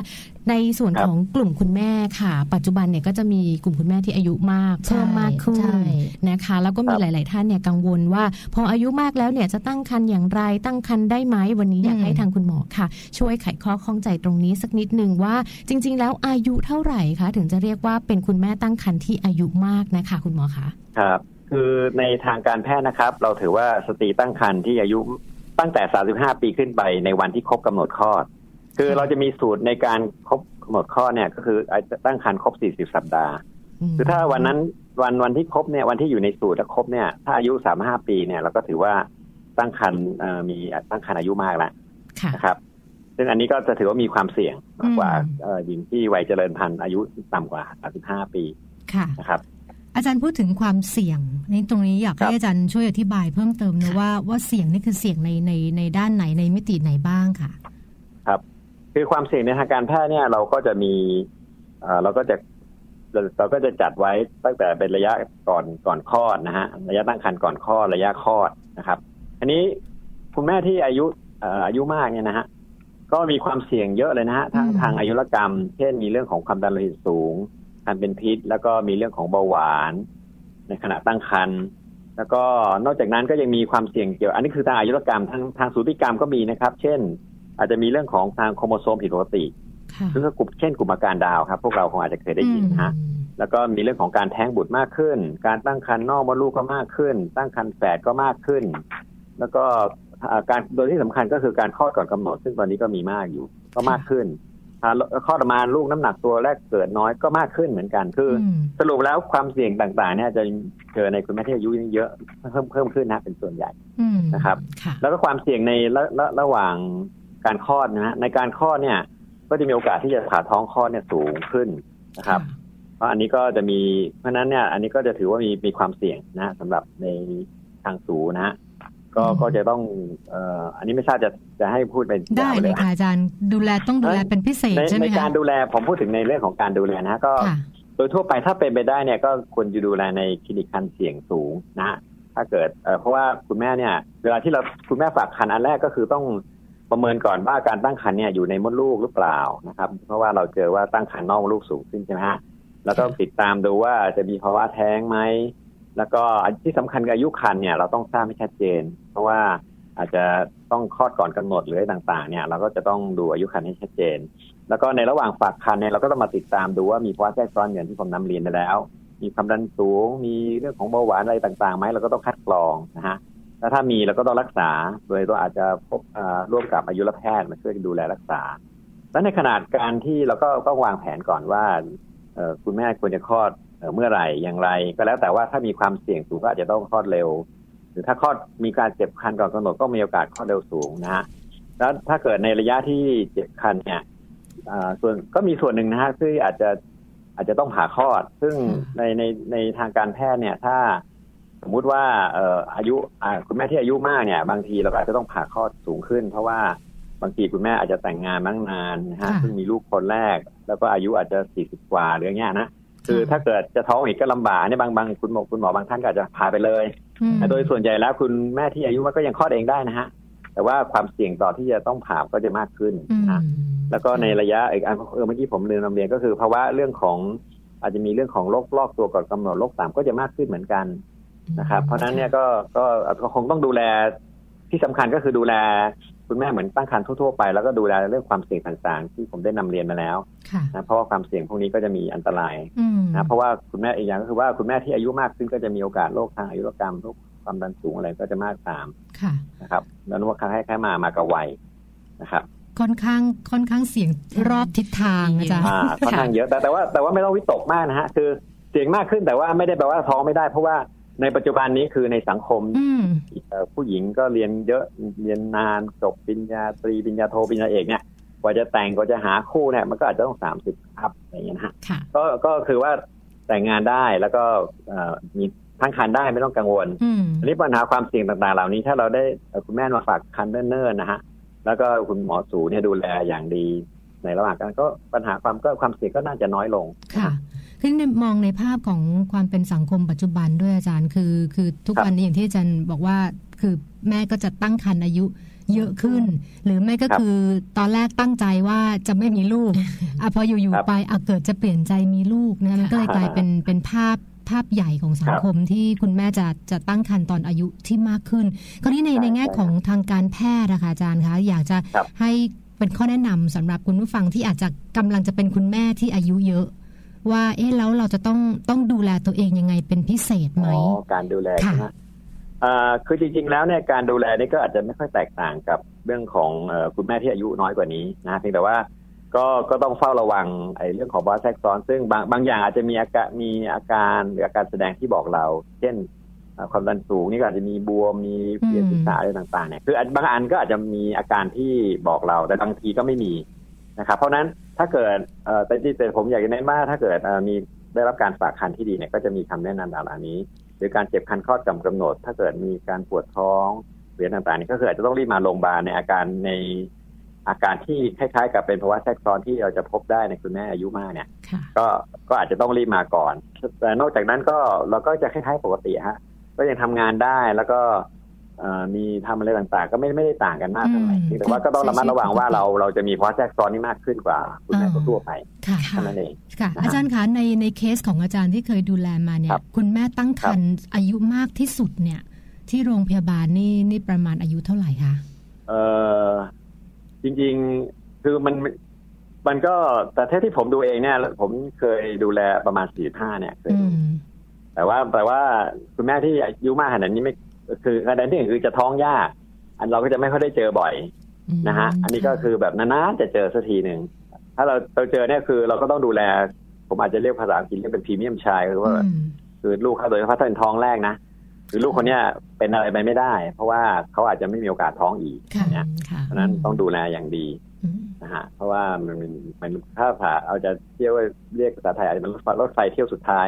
Speaker 2: ในส่วน
Speaker 5: ครับ
Speaker 2: ของกลุ่มคุณแม่ค่ะ ปัจจุบันเนี่ยก็จะมีกลุ่มคุณแม่ที่อายุมาก
Speaker 1: ใช่
Speaker 2: เพิ่มมากขึ้น
Speaker 1: ใช่
Speaker 2: นะคะ แล้วก็มี
Speaker 5: ครับ
Speaker 2: หลาย ๆ ท่านเนี่ยกังวลว่า พออายุมากแล้วเนี่ยจะตั้งครรภ์อย่างไรตั้งครรภ์ได้ไหมวันนี้อยากให้ทางคุณหมอค่ะ ช่วยไขข้อข้องใจตรงนี้สักนิดหนึ่งว่า จริง ๆ แล้วอายุเท่าไหร่คะถึงจะเรียกว่าเป็นคุณแม่ตั้งครรภ์ที่อายุมากนะคะ คุณหมอคะ
Speaker 5: ครับคือในทางการแพทย์นะครับ เราถือว่าสตรีตั้งครรภ์ที่อายุตั้งแต่ 35 ปีขึ้นไปในวันที่ครบกำหนดคลอด คือเราจะมีสูตรในการครบกำหนดคลอดเนี่ย ก็คือตั้งครรภ์ครบ 40 สัปดาห์คือถ้าวันนั้นวันวันที่ครบเนี่ยวันที่อยู่ในสูตรแล้วครบเนี่ย ถ้าอายุ 35 ปีเนี่ยเราก็ถือว่าตั้งครรภ์เอ่อมีตั้งครรภ์อายุมากแล้ว
Speaker 2: ค่ะ
Speaker 5: นะครับ ซึ่งอันนี้ก็จะถือว่ามีความเสี่ยงมากกว่า
Speaker 1: อืม
Speaker 5: เอ่อหญิงที่วัยเจริญพันธุ์อายุต่ำกว่า 35 ปี
Speaker 1: ค่ะ
Speaker 5: นะครับ
Speaker 1: อาจารย์พูดถึงความเสี่ยงในตรงนี้อยาก
Speaker 5: ครั
Speaker 1: ให้
Speaker 5: บ
Speaker 1: อาจารย์ช่วยอธิบายเพิ่มเติมนะว่าว่าเสี่ยงนี่คือเสี่ยงในในในด้านไหนในมิติไหนบ้างค่ะ
Speaker 5: ครับคือความเสี่ยงในทางการแพทย์เนี่ยเราก็จะมีเอ่อเราก็จะเราเราก็จะจัดไว้ตั้งแต่เป็นระยะก่อนก่อนคลอดนะฮะระยะตั้งครรภ์ก่อนคลอดระยะคลอดนะครับ อันนี้คุณแม่ที่อายุเอ่ออายุมากเนี่ยนะฮะก็มีความเสี่ยงเยอะเลยนะฮะทั้ง
Speaker 1: อืม
Speaker 5: ทางอายุรกรรม เช่นมีเรื่องของความดันโลหิตสูงการเป็นพิษ แล้วก็มีเรื่องของเบาหวาน ในขณะตั้งครรภ์แล้วก็นอกจากนั้นก็ยังมีความเสี่ยงเกี่ยว อันนี้คือทางอายุรกรรมทางทางสูติกรรมก็มีนะครับ เช่น อาจจะมีเรื่องของทางโครโมโซมผิดปกติ
Speaker 2: ค่ะ
Speaker 5: ซึ่งก็กลุ่มเช่นกลุ่มอาการดาวครับ พวกเราคงอาจจะเคยได้ยินนะฮะแล้วก็มีเรื่องของการแท้งบุตรมากขึ้น การตั้งครรภ์นอกมดลูกก็มากขึ้น ตั้งครรภ์แฝดก็มากขึ้น แล้วก็อ่าการโดยที่สำคัญก็คือการคลอดก่อนกำหนด ซึ่งตอนนี้ก็มีมากอยู่ ก็มากขึ้นอ่าคลอดออกมาลูกน้ำหนักตัวแรกเกิดน้อยก็มากขึ้นเหมือนกัน คืออ
Speaker 1: ม
Speaker 5: สรุปแล้วความเสี่ยงต่างๆ เนี่ยจะเจอในคุณแม่ที่อายุเยอะเพิ่มเพิ่มขึ้นนะเป็นส่วนใหญ่
Speaker 1: อืม
Speaker 5: นะครับ
Speaker 2: ค่ะ
Speaker 5: แล้วก็ความเสี่ยงในระระระหว่าง การคลอดนะฮะในการคลอดเนี่ย ก็จะมีโอกาสที่จะผ่าท้องคลอดเนี่ยสูงขึ้นนะครับ เพราะอันนี้ก็จะมีเพราะฉะนั้นเนี่ย อันนี้ก็จะถือว่ามีมีความเสี่ยงนะฮะสำหรับในทางสูนะฮะก็
Speaker 1: อืม
Speaker 5: ก็จะต้องเอ่ออันนี้ไม่ทราบจะจะให้พูดเป็น
Speaker 1: ได้
Speaker 5: ยาว
Speaker 1: เลย
Speaker 5: ฮะ
Speaker 1: ค่ะอาจารย์ดูแลต้องดูแลเป็นพิเศษ
Speaker 5: ใน
Speaker 1: ใช่ไห
Speaker 5: ใน
Speaker 1: มคะ
Speaker 5: การดูแลผมพูดถึงในเรื่องของการดูแลนะฮะก็
Speaker 1: ค่ะ
Speaker 5: โดยทั่วไปถ้าเป็นไปได้เนี่ยก็ควรจะดูแลในคลินิกคันเสี่ยงสูงนะฮะถ้าเกิดเอ่อเพราะว่าคุณแม่เนี่ย เวลาที่เราคุณแม่ฝากคันอันแรกก็คือต้อง ประเมินก่อนว่าการตั้งครรภ์เนี่ยอยู่ในมดลูกหรือเปล่านะครับ เพราะว่าเราเจอว่าตั้งครรภ์นอกมดลูกสูงขึ้นใช่ไหมฮะแล้วก็ติดตามดูว่าจะมีภาวะแท้งไหมแล้วก็ที่สำคัญอายุครรภ์เนี่ยเราต้องทราบให้ชัดเจน เพราะว่าอาจจะต้องคลอดก่อนกำหนดหรืออะไรต่างๆ เนี่ย เราก็จะต้องดูอายุครรภ์ให้ชัดเจน แล้วก็ในระหว่างฝากคันเนี่ยเราก็ต้องมาติดตามดูว่ามีภาวะแทรกซ้อนอย่างที่ผมนำเรียนไปแล้ว มีความดันสูง มีเรื่องของเบาหวานอะไรต่างๆไหมเราก็ต้องคัดกรองนะฮะ แล้วถ้ามีเราก็ต้องรักษา โดยตัวอาจจะพบร่วมกับอายุรแพทย์มาช่วยดูแลรักษา แล้วในขนาดการที่เราก็ต้องวางแผนก่อนว่าคุณแม่ควรจะคลอดเมื่อไหร่อย่างไร ก็แล้วแต่ว่าถ้ามีความเสี่ยงสูงก็อาจจะต้องคลอดเร็ว หรือถ้าคลอดมีการเจ็บคันก่อนกำหนดก็มีโอกาสคลอดเร็วสูงนะฮะแล้วถ้าเกิดในระยะที่เจ็บคันเนี่ยส่วนก็มีส่วนหนึ่งนะฮะที่อาจจะอาจจะต้องผ่าคลอด ซึ่งในในในทางการแพทย์เนี่ย ถ้า สมมุติว่าเอ่ออายุอ่าคุณแม่ที่อายุมากเนี่ยบางทีเราก็อาจจะต้องผ่าคลอดสูงขึ้น เพราะว่าบางทีคุณแม่อาจจะแต่งงานมาตั้งนานนะฮะ
Speaker 1: ค่ะ
Speaker 5: เพิ่งมีลูกคนแรก แล้วก็อายุอาจจะสี่สิบกว่าหรืออย่างเงี้ยนะคือถ้าเกิดจะท้องอีกก็ลำบากเนี่ยบางบางคุณหมอคุณหมอบางท่านก็อาจจะผ่าไปเลย
Speaker 1: อืม
Speaker 5: แต่โดยส่วนใหญ่แล้วคุณแม่ที่อายุมากก็ยังคลอดเองได้นะฮะแต่ว่าความเสี่ยงต่อที่จะต้องผ่าก็จะมากขึ้น
Speaker 1: อืม
Speaker 5: นะแล้วก็ในระยะอีกอันเออเมื่อกี้ผมลืมนำเรียนก็คือภาวะเรื่องของอาจจะมีเรื่องของโรคลอกตัวก่อนกำหนดโรคสามก็จะมากขึ้นเหมือนกัน นะครับ เพราะฉะนั้นเนี่ยก็ก็ก็คงต้องดูแลที่สำคัญก็คือดูแลคุณแม่เหมือนตั้งครรภ์ทั่วๆไปแล้วก็ดูแลเรื่องความเสี่ยงต่างๆ ที่ผมได้นำเรียนมาแล้ว
Speaker 1: ค่ะ
Speaker 5: นะเพราะว่าความเสี่ยงพวกนี้ก็จะมีอันตราย
Speaker 1: อืม
Speaker 5: นะเพราะว่าคุณแม่อีกอย่างก็คือว่าคุณแม่ที่อายุมากขึ้นก็จะมีโอกาสโรคทางอายุรกรรมโรคความดันสูงอะไรก็จะมากตาม
Speaker 1: ค่ะ
Speaker 5: นะครับแล้วนึกว่าคล้ายๆมามากับวัยนะครับ
Speaker 1: ค่อนข้างค่อนข้างเสี่ยงรอบทิศทางอาจารย์
Speaker 5: อ่าค่อนข้างเยอะแต่แต่ว่าแต่ว่าไม่ต้องวิตกมากนะฮะคือเสี่ยงมากขึ้นแต่ว่าไม่ได้แปลว่าท้องไม่ได้เพราะว่า ในปัจจุบันนี้คือในสังคม
Speaker 1: อืม
Speaker 5: เอ่อผู้หญิงก็เรียนเยอะเรียนนานจบปริญญาตรีปริญญาโทปริญญาเอกเนี่ยกว่าจะแต่งกว่าจะหาคู่เนี่ยมันก็อาจจะต้องสามสิบอัพอะไรอย่างเงี้ยนะฮะ
Speaker 2: ค่ะ
Speaker 5: ก็ก็คือว่าแต่งงานได้แล้วก็เอ่อมีทั้งคันได้ไม่ต้องกังวล
Speaker 1: อืม
Speaker 5: อันนี้ปัญหาความเสี่ยงต่างๆ เหล่านี้ถ้าเราได้เอ่อคุณแม่มาฝากคันเนิ่นๆนะฮะแล้วก็คุณหมอสูเนี่ยดูแลอย่างดีในระหว่างการก็ปัญหาความก็ความเสี่ยงก็น่าจะน้อยลง
Speaker 1: ค่ะ คือในมองในภาพของความเป็นสังคมปัจจุบันด้วยอาจารย์คือคือทุก
Speaker 5: ครับ
Speaker 1: วันนี้อย่างที่อาจารย์บอกว่าคือแม่ก็จะตั้งครรภ์อายุเยอะขึ้น หรือไม่ก็
Speaker 5: ครับ
Speaker 1: คือตอนแรกตั้งใจว่าจะไม่มีลูกอะพออยู่
Speaker 5: ครับ
Speaker 1: ๆไปอะเกิดจะเปลี่ยนใจมีลูกนะมันก็เลยกลายเป็นเป็นภาพภาพใหญ่ของสังคมที่คุณแม่จะจะตั้งครรภ์ตอนอายุที่มากขึ้นคราวนี้ใน
Speaker 5: ใช่
Speaker 1: ในแง่
Speaker 5: ใช่
Speaker 1: ของทางการแพทย์นะคะอาจารย์คะอยากจะ
Speaker 5: ครับ
Speaker 1: ให้เป็นข้อแนะนำสำหรับคุณผู้ฟังที่อาจจะกำลังจะเป็นคุณแม่ที่อายุเยอะ ว่าเอ๊ะแล้วเราจะต้องต้องดูแลตัวเองยังไงเป็นพิเศษไหม
Speaker 5: อ๋อการดูแล
Speaker 1: ค่ะ
Speaker 5: ใช่ไหมอ่าคือจริงๆแล้วเนี่ยการดูแลนี่ก็อาจจะไม่ค่อยแตกต่างกับเรื่องของเอ่อคุณแม่ที่อายุน้อยกว่านี้นะเพียงแต่ว่าก็ก็ต้องเฝ้าระวังไอ้เรื่องของภาวะแทรกซ้อน ซึ่งบางบางอย่างอาจจะมีอาการมีอาการหรืออาการแสดงที่บอกเรา เช่นเอ่อความดันสูงนี่ก็อาจจะมีบวมมีเวียนศีรษะอะไรต่างๆเนี่ยคืออันบางอันก็อาจจะมีอาการที่บอกเราแต่บางทีก็ไม่มี นะครับ เพราะฉะนั้นถ้าเกิดเอ่อแต่ที่แต่ผมอยากจะแนะนำว่าถ้าเกิดเอ่อมีได้รับการฝากคันที่ดีเนี่ยก็จะมีคำแนะนำเหล่านี้ หรือการเจ็บคันคลอดก่อนกำหนด ถ้าเกิดมีการปวดท้องหรืออะไรต่างๆนี่ก็คืออาจจะต้องรีบมาโรงพยาบาลในอาการในอาการที่คล้ายๆ กับเป็นภาวะแทรกซ้อนที่เราจะพบได้ในคุณแม่อายุมากเนี่ย
Speaker 2: ค่ะ
Speaker 5: ก็ก็อาจจะต้องรีบมาก่อน แต่นอกจากนั้นก็เราก็จะคล้ายๆปกติฮะ ก็ยังทำงานได้แล้วก็เอ่อ มีทำอะไรต่างๆ ก็ไม่ไม่ได้ต่างกันมากเท่าไหร่
Speaker 1: อืม
Speaker 5: แต่ว่าก็ต้องระมัดระวังว่าเราเราจะมีภาวะแทรกซ้อนนี่มากขึ้นกว่าคุณแม่
Speaker 1: อ่า
Speaker 5: ทั่วๆไป
Speaker 1: ค่ะ
Speaker 5: เท่านั้นเอง
Speaker 1: ค่ะ
Speaker 5: นะฮะ
Speaker 1: อาจารย์คะในในเคสของอาจารย์ที่เคยดูแลมาเนี่
Speaker 5: ค
Speaker 1: ย
Speaker 5: รับ
Speaker 1: คุณแม่ตั้งครรภ์อายุมากที่สุดเนี่ย ที่โรงพยาบาลนี่นี่ประมาณอายุเท่าไหร่คะ
Speaker 5: เออจริง ๆ คือมันมันก็แต่ถ้าที่ผมดูเองเนี่ย ผมเคยดูแลประมาณสี่ห้าเนี่ยเคย
Speaker 1: อื
Speaker 5: ดู
Speaker 1: ม
Speaker 5: แต่ว่าแต่ว่าคุณแม่ที่อายุมากขนาดนี้ไม่ คือขนาดที่หนึ่งคือจะท้องยาก อันเราก็จะไม่ค่อยได้เจอบ่อยนะฮะ อันนี้ก็คือแบบนานๆจะเจอสักทีหนึ่ง ถ้าเราเราเจอเนี่ยคือเราก็ต้องดูแล ผมอาจจะเรียกภาษาอังกฤษเรียกเป็นพรีเมียมชายคือว่า
Speaker 1: อืม
Speaker 5: คือลูกเขาโดยเฉพาะถ้าเป็นท้องแรกนะคือลูกคนเนี้ยเป็นอะไรไปไม่ได้ เพราะว่าเขาอาจจะไม่มีโอกาสท้องอีก
Speaker 1: ค่ะ
Speaker 5: เนี่ย
Speaker 2: ค่ะ
Speaker 5: เพราะฉะนั้นต้องดูแลอย่างดี
Speaker 1: อืม
Speaker 5: นะฮะเพราะว่ามันมันมันถ้าภาษาเอาจะเที่ยวเรียกภาษาไทยอาจจะเป็นรถไฟรถไฟเที่ยวสุดท้าย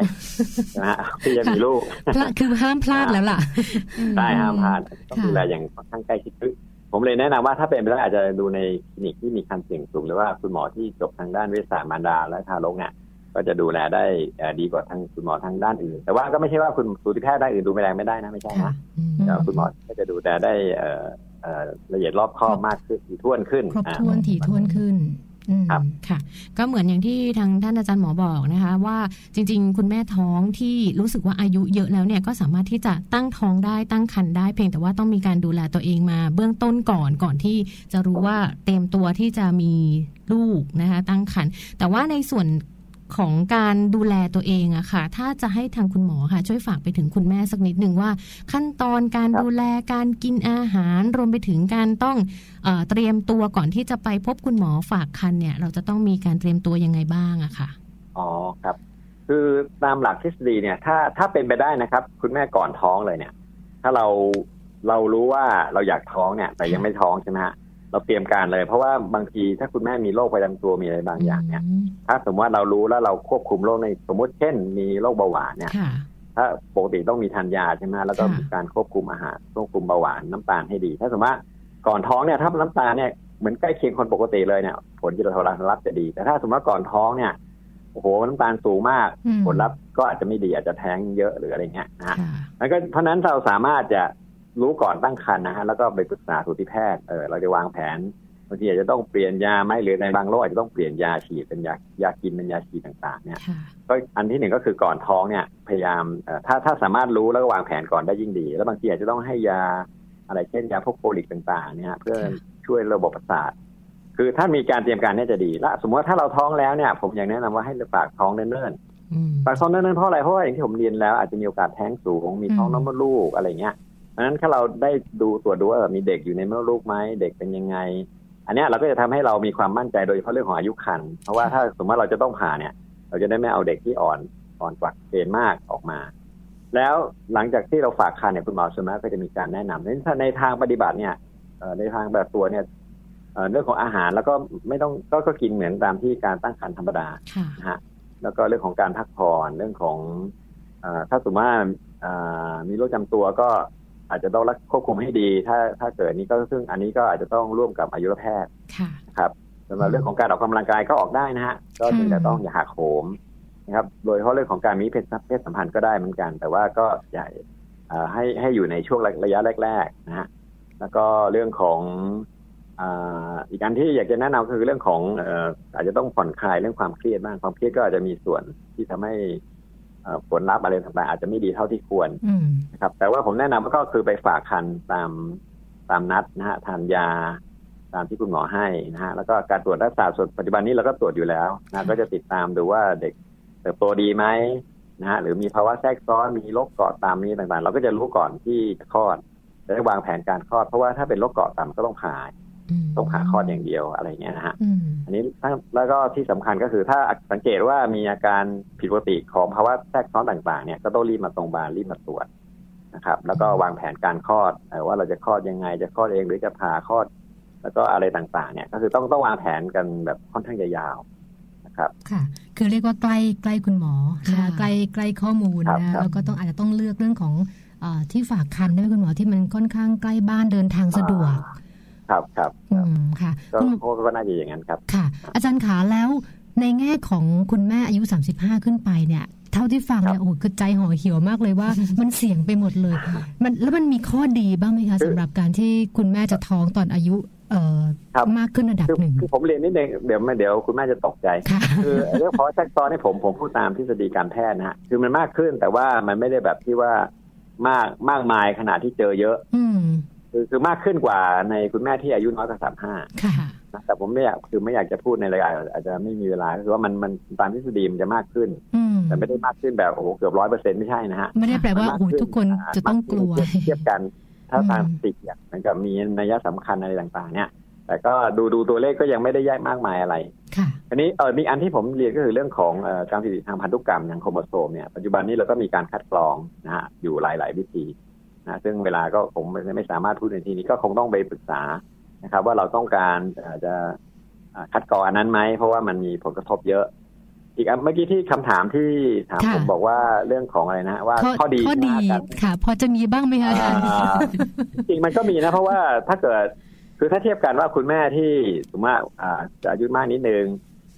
Speaker 5: นะฮะที่จะมีลูก
Speaker 1: พลาดคือห้ามพลาดแล้วล่ะ
Speaker 5: ใช่ห้ามพลาดต้อง
Speaker 1: ค่ะ
Speaker 5: ดูแลอย่างค่อนข้างใกล้ชิดคือผมเลยแนะนำว่าถ้าเป็นไปได้อาจจะดูในคลินิกที่มีคันเสี่ยงสูงหรือว่าคุณหมอที่จบทางด้านเวชศาสตร์มารดาและทารกเนี่ยก็จะดูแลได้เอ่อดีกว่าทางคุณหมอทางด้านอื่น แต่ว่าก็ไม่ใช่ว่าคุณสูติแพทย์ด้านอื่นดูแลไม่ได้นะไม่ใช่
Speaker 1: ค่ะ
Speaker 5: นะ
Speaker 1: อืม
Speaker 5: แต่คุณหมอก็จะดูแลได้เอ่อเอ่อ ละเอียดรอบคอบมากขึ้นถี่ถ้วนขึ้น
Speaker 1: ครบ
Speaker 5: อ่า
Speaker 1: ถ้วนถี่ถ้วนขึ้นอืม
Speaker 5: ครับ
Speaker 2: ค่ะ ก็เหมือนอย่างที่ทางท่านอาจารย์หมอบอกนะคะ ว่าจริง ๆ คุณแม่ท้องที่รู้สึกว่าอายุเยอะแล้วเนี่ยก็สามารถที่จะตั้งท้องได้ตั้งครรภ์ได้เพียงแต่ว่าต้องมีการดูแลตัวเองมา เบื้องต้นก่อนก่อนที่จะรู้ว่าเตรียมตัวที่จะมีลูกนะคะ ตั้งครรภ์แต่ว่าในส่วน ของการดูแลตัวเองอะค่ะ ถ้าจะให้ทางคุณหมอค่ะ ช่วยฝากไปถึงคุณแม่สักนิดหนึ่งว่า ขั้นตอนการ
Speaker 5: ครับ
Speaker 2: ดูแลการกินอาหาร รวมไปถึงการต้องเอ่อเตรียมตัวก่อนที่จะไปพบคุณหมอฝากคันเนี่ย เราจะต้องมีการเตรียมตัวยังไงบ้างอะค่ะ
Speaker 5: อ๋อครับ คือตามหลักทฤษฎีเนี่ย ถ้าถ้าเป็นไปได้นะครับ คุณแม่ก่อนท้องเลยเนี่ย ถ้าเราเรารู้ว่าเราอยากท้องเนี่ย แต่ยังไม่ท้องใช่ไหมฮะ เราเตรียมการเลย เพราะว่าบางทีถ้าคุณแม่มีโรคประจำตัวมีอะไรบางอย่างเนี่ยถ้าสมมติว่าเรารู้แล้วเราควบคุมโรคในสมมติเช่น มีโรคเบาหวานเนี่ย
Speaker 2: ค่ะ
Speaker 5: ถ้าปกติต้องมีทานยาใช่ไหมแล้วก็
Speaker 2: ค่ะ
Speaker 5: มีการควบคุมอาหารควบคุมเบาหวานน้ำตาลให้ดี ถ้าสมมติว่าก่อนท้องเนี่ยถ้าน้ำตาลเนี่ยเหมือนใกล้เคียงคนปกติเลยเนี่ย ผลที่เรารับจะดี แต่ถ้าสมมติว่าก่อนท้องเนี่ยโอ้โหน้ำตาลสูงมาก
Speaker 1: อืม
Speaker 5: ผลลัพธ์ก็อาจจะไม่ดีอาจจะแท้งเยอะหรืออะไรเงี้ยนะฮะ
Speaker 2: ค่ะ
Speaker 5: แล้วก็เพราะฉะนั้นเราสามารถจะ รู้ก่อนตั้งครรภ์นะฮะแล้วก็ไปปรึกษาสูติแพทย์เออเราจะวางแผนบางทีอาจจะต้องเปลี่ยนยาไหมหรือในบางโรคอาจจะต้องเปลี่ยนยาฉีดเป็นยายากินเป็นยาฉีดต่างๆ เนี่ย
Speaker 2: ค่ะ
Speaker 5: ก็อันที่หนึ่งก็คือก่อนท้องเนี่ย พยายามเอ่อถ้าถ้าสามารถรู้แล้วก็วางแผนก่อนได้ยิ่งดี แล้วบางทีอาจจะต้องให้ยาอะไรเช่นยาพวกโฟลิกต่างๆ เนี่ย เพื่อ
Speaker 2: ค่ะ
Speaker 5: ช่วยระบบประสาทคือถ้ามีการเตรียมการเนี่ยจะดีและสมมติว่าถ้าเราท้องแล้วเนี่ย ผมอยากแนะนำว่าให้ฝากท้องเนิ่น
Speaker 2: อืม
Speaker 5: ๆฝากท้องเนิ่นๆเพราะอะไรเพราะว่าอย่างที่ผมเรียนแล้วอาจจะมีโอกาสแท้งสูงมีท้อง
Speaker 1: อืม
Speaker 5: น้ำมดลูกอะไรเงี้ยเพ ราะฉะนั้นถ้าเราได้ดูตรวจดูว่ามีเด็กอยู่ในมดลูกไหมเด็กเป็นยังไง อันเนี้ยเราก็จะทำให้เรามีความมั่นใจโดยเฉพาะเรื่องของอายุครรภ์เพราะว่าถ้าสมมติว่าเราจะต้องผ่าเนี่ย เราจะได้ไม่เอาเด็กที่อ่อนอ่อนกว่าเกณฑ์มากออกมา แล้วหลังจากที่เราฝากคันเนี่ยคุณหมอส่วนมากก็จะมีการแนะนำในในทางปฏิบัติเนี่ยเอ่อในทางแบบตัวเนี่ยเอ่อเรื่องของอาหารแล้วก็ไม่ต้องก็ก็กินเหมือนตามที่การตั้งครรภ์ธรรมดา
Speaker 2: ค่ะ
Speaker 5: นะฮะแล้วก็เรื่องของการพักผ่อนเรื่องของเออถ้าสมมติว่าเอ่อมีโรคจำตัวก็ อาจจะต้องรักควบคุมให้ดี ถ้าถ้าเกิดนี้ก็ซึ่งอันนี้ก็อาจจะต้องร่วมกับอายุรแพทย์
Speaker 2: ค่ะ
Speaker 5: นะครับสำหรับเรื่องของการออกกำลังกายก็ออกได้นะฮะก็เพียงแต่ต้องอย่าหักโหมนะครับ โดยเฉพาะเรื่องของการมีเพศเพศสัมพันธ์ก็ได้เหมือนกัน แต่ว่าก็อย่าเอ่อให้ให้อยู่ในช่วงระยะแรกๆนะฮะแล้วก็เรื่องของอ่าอีกอันที่อยากจะแนะนำคือเรื่องของเอ่ออาจจะต้องผ่อนคลายเรื่องความเครียดบ้างความเครียดก็อาจจะมีส่วนที่ทำให้เอ่อ ผลลัพธ์อะไรต่างๆอาจจะไม่ดีเท่าที่ควร
Speaker 1: อืม
Speaker 5: นะครับแต่ว่าผมแนะนำก็คือไปฝากคันตามตามนัดนะฮะทานยาตามที่คุณหมอให้นะฮะแล้วก็การตรวจรักษาส่วนปัจจุบันนี้เราก็ตรวจอยู่แล้วนะก็จะติดตามดูว่าเด็กเติบโตดีไหมนะฮะหรือมีภาวะแทรกซ้อนมีโรคเกาะตามนี้ต่างๆ เราก็จะรู้ก่อนที่จะคลอดจะได้วางแผนการคลอดเพราะว่าถ้าเป็นโรคเกาะต่ำก็ต้องผ่า ต้องผ่าคลอดอย่างเดียวอะไรเงี้ยนะฮะ
Speaker 1: อืม
Speaker 5: อันนี้ถ้าแล้วก็ที่สำคัญก็คือถ้าสังเกตว่ามีอาการผิดปกติของภาวะแทรกซ้อนต่างๆ เนี่ยก็ต้องรีบมาตรงบาลรีบมาตรวจนะครับ แล้วก็วางแผนการคลอดเอ่อว่าเราจะคลอดยังไง จะคลอดเองหรือจะผ่าคลอด แล้วก็อะไรต่างๆ เนี่ย ก็คือต้องต้องวางแผนกันแบบค่อนข้างจะยาวนะครับ
Speaker 1: ค่ะ คือเรียกว่าใกล้ใกล้คุณหมอนะ
Speaker 2: ค่ะ
Speaker 1: ใกล้ใกล้ข้อมูล
Speaker 5: ครับ
Speaker 1: นะครับแล้วก็ต้องอาจจะต้องเลือกเรื่องของเออที่ฝากคันด้วยคุณหมอที่มันค่อนข้างใกล้บ้านเดินทางสะดวก
Speaker 5: ครับครับ
Speaker 1: อืมค่ะ
Speaker 5: ก็
Speaker 1: คุณ
Speaker 5: ก็ก็น่าจะอย่างนั้นครับ
Speaker 1: ค่ะ อาจารย์ขาแล้วในแง่ของคุณแม่อายุ 35 ขึ้นไปเนี่ย เท่าที่ฟังเนี่ยโอ้โหคือใจห่อเหี่ยวมากเลยว่า มันเสี่ยงไปหมดเลย มันแล้วมันมีข้อดีบ้างไหมคะสำหรับการที่คุณแม่จะท้องตอนอายุเอ่อ
Speaker 5: ครับ
Speaker 1: มากขึ้นระดับ
Speaker 5: คือ
Speaker 1: หนึ่ง
Speaker 5: คือผมเรียนนิดนึงเดี๋ยวไม่เดี๋ยวคุณแม่จะตกใจ
Speaker 1: ค่ะ
Speaker 5: คือเรื่องภาวะแทรกซ้อนนี่ผมผมพูดตามทฤษฎีการแพทย์นะฮะคือมันมากขึ้นแต่ว่ามันไม่ได้แบบที่ว่ามากมากมายขนาดที่เจอเยอะ
Speaker 1: อืม
Speaker 5: คือคือมากขึ้นกว่าในคุณแม่ที่อายุน้อยกว่าสามห้า
Speaker 1: ค่ะ
Speaker 5: นะแต่ผมไม่อยากคือไม่อยากจะพูดในรายการอาจจะไม่มีเวลาก็คือว่ามันมันตามทฤษฎีมันจะมากขึ้น
Speaker 1: อืม
Speaker 5: แต่ไม่ได้มากขึ้นแบบโอ้โหเกือบร้อยเปอร์เซ็นต์ไม่ใช่นะฮะ
Speaker 1: ไม่ได้แปลว่า
Speaker 5: มันม
Speaker 1: โอ้โหทุกคนจะต้องกลัว
Speaker 5: มากขึ้นเทียบกัน ถ้า
Speaker 1: อืม
Speaker 5: ตามสถิติเนี่ยมันก็มีนัยสำคัญอะไรต่างๆ เนี่ย แต่ก็ดูดูตัวเลขก็ยังไม่ได้แยกมากมายอะไร
Speaker 1: ค่ะ
Speaker 5: อันนี้เออมีอันที่ผมเรียนก็คือเรื่องของเอ่อการผิดปกติทางพันธุกรรมอย่างโครโมโซมเนี่ยปัจจุบันนี้เราก็มีการคัดกรองนะฮะอยู่หลาย ๆ วิธี นะซึ่งเวลาก็ผมไม่ไม่สามารถพูดในที่นี้ก็คงต้องไปปรึกษานะครับ ว่าเราต้องการเอ่อจะอ่าคัดกรองอันนั้นไหมเพราะว่ามันมีผลกระทบเยอะ อีกอันเมื่อกี้ที่คำถามที่ถาม
Speaker 1: ค่ะ
Speaker 5: ผมบอกว่าเรื่องของอะไรนะว่าข้อดี
Speaker 1: ข้อดี
Speaker 5: นะการ
Speaker 1: ค่ะ พอจะมีบ้างไหมคะอาจารย์
Speaker 5: อ่าจริงมันก็มีนะ เพราะว่าถ้าเกิดคือถ้าเทียบกันว่าคุณแม่ที่สมมติว่าอ่าจะอายุมากนิดนึง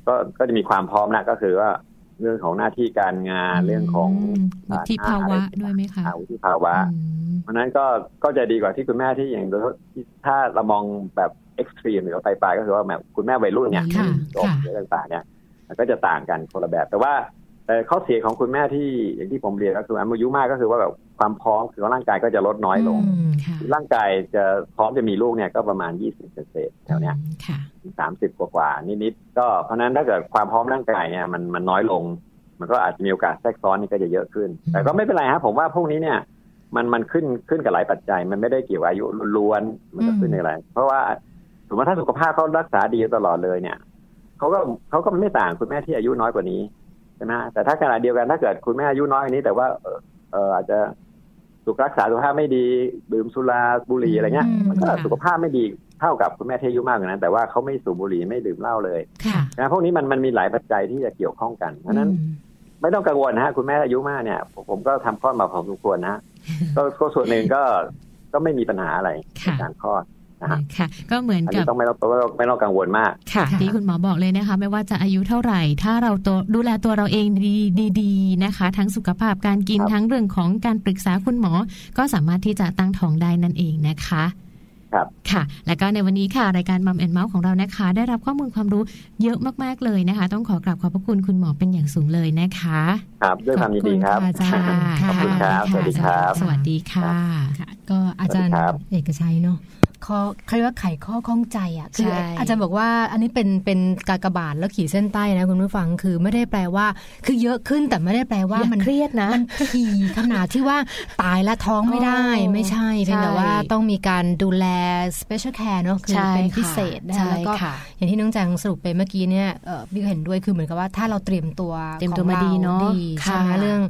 Speaker 5: ก็ก็จะมีความพร้อมนะก็คือว่า เรื่องของหน้าที่การงานเรื่องของ
Speaker 2: วุฒิภาวะด้วยไหมคะ
Speaker 5: อ่าวุฒิภาวะ
Speaker 2: อืม
Speaker 5: เพราะฉะนั้นก็ก็จะดีกว่าที่คุณแม่ที่อย่างโดยที่ถ้าเรามองแบบเอ็กซ์ตรีมหรือว่าปลายๆก็คือว่าแบบคุณแม่วัยรุ่นเนี่ย
Speaker 1: ค่ะ
Speaker 5: จบ
Speaker 1: ค่ะ
Speaker 5: หรือต่างๆเนี่ยมันก็จะต่างกันคนละแบบแต่ว่าเอ่อ ข้อเสียของคุณแม่ที่อย่างที่ผมเรียนก็คืออายุมากก็คือว่าแบบความพร้อมคือว่าร่างกายก็จะลดน้อยลง
Speaker 1: อืม
Speaker 2: ค่ะ
Speaker 5: ร่างกายจะพร้อมจะมีลูกเนี่ยก็ประมาณ20เศษๆแถวเนี้ย
Speaker 2: ค่ะ
Speaker 5: สามสิบกว่าๆนิดๆก็เพราะฉะนั้นถ้าเกิดความพร้อมร่างกายเนี่ยมันมันน้อยลง มันก็อาจจะมีโอกาสแทรกซ้อนนี่ก็จะเยอะขึ้น
Speaker 2: อืม
Speaker 5: แต่ก็ไม่เป็นไรฮะผมว่าพวกนี้เนี่ยมันมันขึ้นขึ้นกับหลายปัจจัย มันไม่ได้เกี่ยวกับอายุล้วนๆมันก็ขึ้นในอะไรเพราะว่าสมมติว่าถ้าสุขภาพเขารักษาดีตลอดเลยเนี่ยเขาก็เขาก็ไม่ต่างคุณแม่ที่อายุน้อยกว่านี้ใช่ไหมฮะแต่ถ้าขณะเดียวกันถ้าเกิดคุณแม่อายุน้อยกว่านี้ แต่ว่าเออเอออาจจะสุขรักษาสุขภาพไม่ดีดื่มสุราบุหรี่อะไรเงี้ย
Speaker 1: อืม
Speaker 5: มันก็
Speaker 2: ค่ะ
Speaker 5: สุขภาพไม่ดีเท่ากับคุณแม่ที่อายุมากกว่านั้น แต่ว่าเขาไม่สูบบุหรี่ไม่ดื่มเหล้าเลย
Speaker 1: ค่ะ
Speaker 5: นะพวกนี้มันมันมีหลายปัจจัยที่จะเกี่ยวข้องกันเพราะฉะนั้น
Speaker 1: อืม
Speaker 5: ไม่ต้องกังวลนะฮะคุณแม่อายุมากเนี่ย ผมผมก็ทำคลอดมาพอสมควรนะฮะก็ก็ส่วนหนึ่งก็ก็ไม่มีปัญหาอะไรใน
Speaker 2: ค่ะ
Speaker 5: การคลอดนะฮะ
Speaker 2: ค่ะ ก็เหมือน
Speaker 5: อัน
Speaker 2: กั
Speaker 5: นี้
Speaker 2: บ
Speaker 5: ต้องไม่ต้องไม่ต้องไม่ต้องกังวลมาก
Speaker 2: ค่ะ
Speaker 1: ค่ะ
Speaker 2: ที่คุณหมอบอกเลยนะคะ ไม่ว่าจะอายุเท่าไหร่ ถ้าเราตัวดูแลตัวเราเองดีดีๆนะคะ ทั้งสุขภาพการกิน
Speaker 5: ครับ
Speaker 2: ทั้งเรื่องของการปรึกษาคุณหมอ ก็สามารถที่จะตั้งท้องได้นั่นเองนะคะ
Speaker 5: ครับ
Speaker 2: ค่ะ และก็ในวันนี้ค่ะ รายการมัมแอนเมาส์ของเรานะคะ ได้รับข้อมูลความรู้เยอะมาก ๆ เลยนะคะ ต้องขอกราบขอบพระคุณคุณหมอเป็นอย่างสูงเลยนะคะ
Speaker 5: ครับ ด้วยความยินดีครับ
Speaker 1: ขอบคุณค่ะอาจารย์
Speaker 5: ขอบคุณครับ สวัสดีครับ
Speaker 2: สวัสดีค่ะ
Speaker 1: ค่ะก็อาจารย์
Speaker 5: สวัสดีครับ
Speaker 1: เอกชัยเนาะ ข้อเขาเรียกว่าไขข้อข้องใจอะคือ
Speaker 2: ใช่
Speaker 1: อาจารย์บอกว่าอันนี้เป็นเป็นกากบาทแล้วขีดเส้นใต้นะคุณผู้ฟังคือไม่ได้แปลว่า คือเยอะขึ้นแต่ไม่ได้แปลว่า
Speaker 2: อย่า
Speaker 1: มัน
Speaker 2: เครียดนะ
Speaker 1: มันถี่ขนาดที่ว่าตายและท้องไม่ได้
Speaker 2: อ๋อ
Speaker 1: ไม่ใช่เพียงแต่
Speaker 2: ใช่
Speaker 1: ว่าต้องมีการดูแล special care เนาะคือ
Speaker 2: ใช่
Speaker 1: เป็น
Speaker 2: ค่ะ
Speaker 1: พิเศษนะ
Speaker 2: ใช่
Speaker 1: คะแล้วก็
Speaker 2: ค่ะ
Speaker 1: อย่างที่น้องแจงสรุปไปเมื่อกี้เนี่ยเอ่อพี่ก็เห็นด้วยคือเหมือนกับว่าถ้าเราเตรียมตัว
Speaker 2: เตรียมตัว
Speaker 1: ของ
Speaker 2: มาดีเนอะ
Speaker 1: ดีใช่ไหม
Speaker 2: ค่ะ
Speaker 1: เรื่อง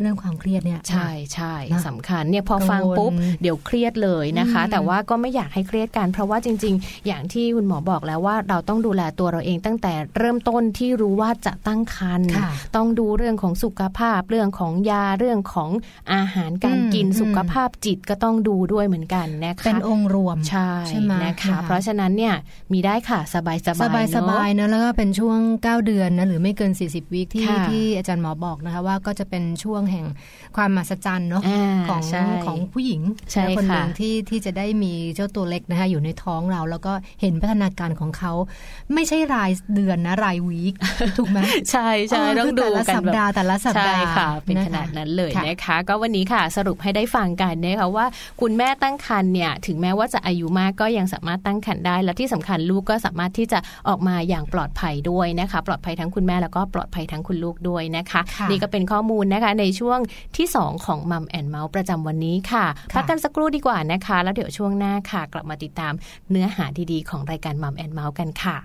Speaker 1: เรื่องความเครียดเนี่ย
Speaker 2: ใช่ใช่
Speaker 1: นะ
Speaker 2: สำคัญเนี่ยพอฟัง
Speaker 1: กังวล
Speaker 2: ปุ๊บเดี๋ยวเครียดเลยนะคะ
Speaker 1: อืม
Speaker 2: แต่ว่าก็ไม่อยากให้เครียดกัน เพราะว่าจริง ๆ อย่างที่คุณหมอบอกแล้วว่าเราต้องดูแลตัวเราเองตั้งแต่เริ่มต้นที่รู้ว่าจะตั้งครรภ์
Speaker 1: ค่ะ
Speaker 2: ต้องดูเรื่องของสุขภาพเรื่องของยาเรื่องของอาหารการ
Speaker 1: อืม
Speaker 2: กิน
Speaker 1: อืม
Speaker 2: สุขภาพจิตก็ต้องดูด้วยเหมือนกันนะคะ
Speaker 1: เป็นองค์รวม
Speaker 2: ใช่
Speaker 1: ใช่ไหม
Speaker 2: นะคะ
Speaker 1: ค่ะ
Speaker 2: เพราะฉะนั้นเนี่ยมีได้ค่ะสบายๆ
Speaker 1: สบายสบาย
Speaker 2: เนอะ
Speaker 1: ๆนะแล้วก็เป็นช่วง 9 เดือนนะหรือไม่เกิน 40วีคที่
Speaker 2: ค่ะ
Speaker 1: ที่อาจารย์หมอบอกนะคะว่าก็จะเป็นช่วงช่วงแห่งความมหัศจรรย์เนาะ
Speaker 6: อ่า
Speaker 1: ของ
Speaker 6: ใช่
Speaker 1: ของผู้หญิง
Speaker 6: ใช่
Speaker 1: คนหนึ่ง
Speaker 6: ค่ะ
Speaker 1: ที่ที่จะได้มีเจ้าตัวเล็กนะคะอยู่ในท้องเรา แล้วก็เห็นพัฒนาการของเขา ไม่ใช่รายเดือนนะรายวีคถูกไหม
Speaker 6: ใช่ใช่
Speaker 1: เออ
Speaker 6: ต้อง
Speaker 1: คือ
Speaker 6: ดู
Speaker 1: แต่ละ
Speaker 6: กัน
Speaker 1: สัป
Speaker 6: แบบ
Speaker 1: ดาห์แต่ละสัปดาห์
Speaker 6: ใช่ค่ะ เป็น
Speaker 1: นะคะ
Speaker 6: ขนาดนั้นเลย
Speaker 1: ค่ะ
Speaker 6: นะคะ ก็วันนี้ค่ะสรุปให้ได้ฟังกันนะคะว่าคุณแม่ตั้งครรภ์เนี่ยถึงแม้ว่าจะอายุมากก็ยังสามารถตั้งครรภ์ได้ และที่สำคัญลูกก็สามารถที่จะออกมาอย่างปลอดภัยด้วยนะคะ ปลอดภัยทั้งคุณแม่แล้วก็ปลอดภัยทั้งคุณลูกด้วยนะคะ
Speaker 1: ค่ะ
Speaker 6: นี่ก็เป็นข้อมูลนะคะในช่วงที่ 2 ของมัมแอนเมาส์ประจำวันนี้ค่ะ
Speaker 1: ค่ะ
Speaker 6: พักกันสักครู่ดีกว่านะคะ แล้วเดี๋ยวช่วงหน้าค่ะ กลับมาติดตามเนื้อหาดีๆ ของรายการมัมแอนเมาส์กันค่ะ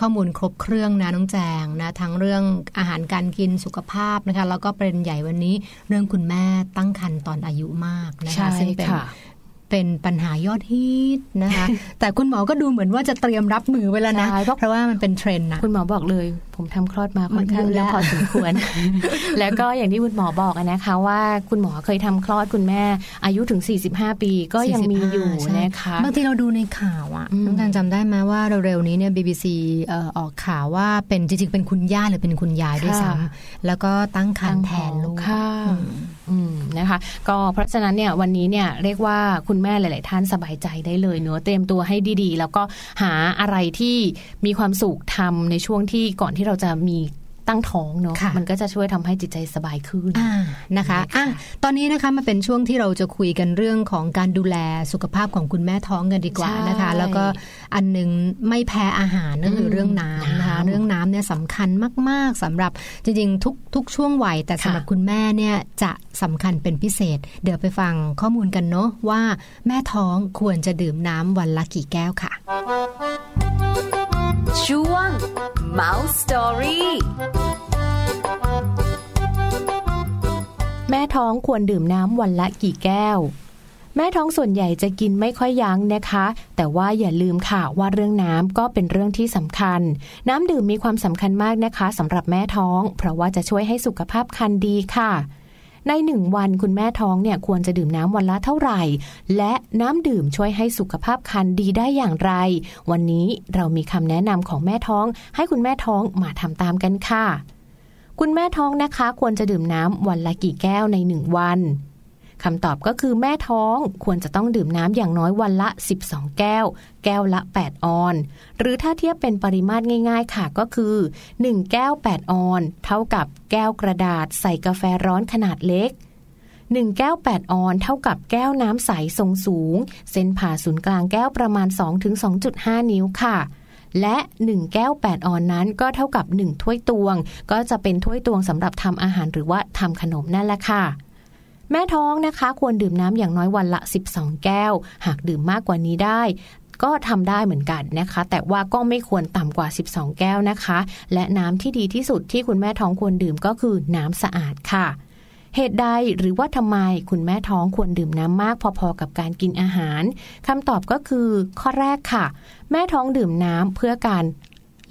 Speaker 7: ข้อมูล
Speaker 1: ครบเครื่องนะน้องแจงนะทั้งเรื่องอาหารการกินสุขภาพนะคะ แล้วก็ประเด็นใหญ่วันนี้ เรื่องคุณแม่ตั้งครรภ์ตอนอายุมากนะคะ
Speaker 2: ใช่
Speaker 1: ซึ่งเป็น
Speaker 2: ค่ะ
Speaker 1: เป็นปัญหายอดฮิตนะคะ แต่คุณหมอก็ดูเหมือนว่าจะเตรียมรับมือไว้แล้วนะ
Speaker 2: ใช่เพราะ
Speaker 1: เพราะว่ามันเป็นเทรนด์นะ
Speaker 2: คุณหมอบอกเลย ผมทำคลอดมาค่อนข้าง
Speaker 1: เย
Speaker 2: เย
Speaker 1: อะ
Speaker 2: อะ
Speaker 1: แล้ว
Speaker 2: พอสมควร แล้วก็อย่างที่คุณหมอบอกอะนะคะว่าคุณหมอเคยทำคลอดคุณแม่อายุถึง 45 ปีก็ยังมีอยู่
Speaker 1: 45ใช่
Speaker 2: นะคะ
Speaker 1: บางทีเราดูในข่าวอะ
Speaker 2: อืม
Speaker 1: น้องการจำได้ไหมว่าเร็วๆนี้เนี่ย BBC เอ่อออกข่าวว่าเป็นจริงๆเป็นคุณย่าหรือเป็นคุณยายด้วยซ้ำแล้วก็ตั้งครรภ์แทนลูก
Speaker 2: ค่ะ
Speaker 1: อืม
Speaker 2: อืม นะคะ ก็เพราะฉะนั้นเนี่ยวันนี้เนี่ยเรียกว่าคุณแม่หลาย ๆ ท่านสบายใจได้เลยเนอเตรียมตัวให้ดี ๆ แล้วก็หาอะไรที่มีความสุขทำในช่วงที่ก่อนที่เราจะมี ตั้งท้องเนอะ
Speaker 1: ค่ะ
Speaker 2: มันก็จะช่วยทำให้จิตใจสบายขึ้น
Speaker 1: อ่านะคะอะตอนนี้นะคะมาเป็นช่วงที่เราจะคุยกันเรื่องของการดูแลสุขภาพของคุณแม่ท้องกันดีกว่านะคะ
Speaker 2: ใช่
Speaker 1: แล้วก็อันหนึงไม่แพ้อาหารก็คืออ
Speaker 2: ม
Speaker 1: เรื่องน้ำนะคะ
Speaker 2: น้ำ
Speaker 1: เรื่องน้ำเนี่ยสำคัญมาก ๆสำหรับจริงๆทุกทุกช่วงวัยแต่สำหรับ
Speaker 2: ค่ะ
Speaker 1: คุณแม่เนี่ยจะสำคัญเป็นพิเศษ เดี๋ยวไปฟังข้อมูลกันเนาะว่าแม่ท้องควรจะดื่มน้ำวันละกี่แก้วค่ะ
Speaker 6: ช่วง Mouse Story
Speaker 2: แม่ท้องควรดื่มน้ำวันละกี่แก้ว แม่ท้องส่วนใหญ่จะกินไม่ค่อยยั้งนะคะ แต่ว่าอย่าลืมค่ะว่าเรื่องน้ำก็เป็นเรื่องที่สำคัญ น้ำดื่มมีความสำคัญมากนะคะสำหรับแม่ท้อง เพราะว่าจะช่วยให้สุขภาพครรภ์ดีค่ะ ในหนึ่งวันคุณแม่ท้องเนี่ยควรจะดื่มน้ำวันละเท่าไหร่ และน้ำดื่มช่วยให้สุขภาพคันดีได้อย่างไร วันนี้เรามีคำแนะนำของแม่ท้อง ให้คุณแม่ท้องมาทำตามกันค่ะ คุณแม่ท้องนะคะ ควรจะดื่มน้ำวันละกี่แก้วในหนึ่งวัน คำตอบก็คือแม่ท้องควรจะต้องดื่มน้ำอย่างน้อยวันละ 12 แก้ว แก้วละ 8 ออน หรือถ้าเทียบเป็นปริมาตรง่ายๆค่ะก็คือ 1 แก้ว 8 ออน เท่ากับแก้วกระดาษใส่กาแฟร้อนขนาดเล็ก1 แก้ว 8 ออน เท่ากับแก้วน้ำใสทรงสูง เส้นผ่าศูนย์กลางแก้วประมาณ 2-2.5 นิ้วค่ะ และ 1 แก้ว 8 ออนนั้นก็เท่ากับ 1 ถ้วยตวง ก็จะเป็นถ้วยตวงสำหรับทำอาหารหรือว่าทำขนมนั่นแหละค่ะ แม่ท้องนะคะ ควรดื่มน้ำอย่างน้อยวันละ 12 แก้ว หากดื่มมากกว่านี้ได้ก็ทำได้เหมือนกันนะคะ แต่ว่าก็ไม่ควรต่ำกว่า 12 แก้วนะคะ และน้ำที่ดีที่สุดที่คุณแม่ท้องควรดื่มก็คือน้ำสะอาดค่ะ เหตุใดหรือว่าทำไมคุณแม่ท้องควรดื่มน้ำมากพอๆกับการกินอาหารคำตอบก็คือข้อแรกค่ะ แม่ท้องดื่มน้ำเพื่อการ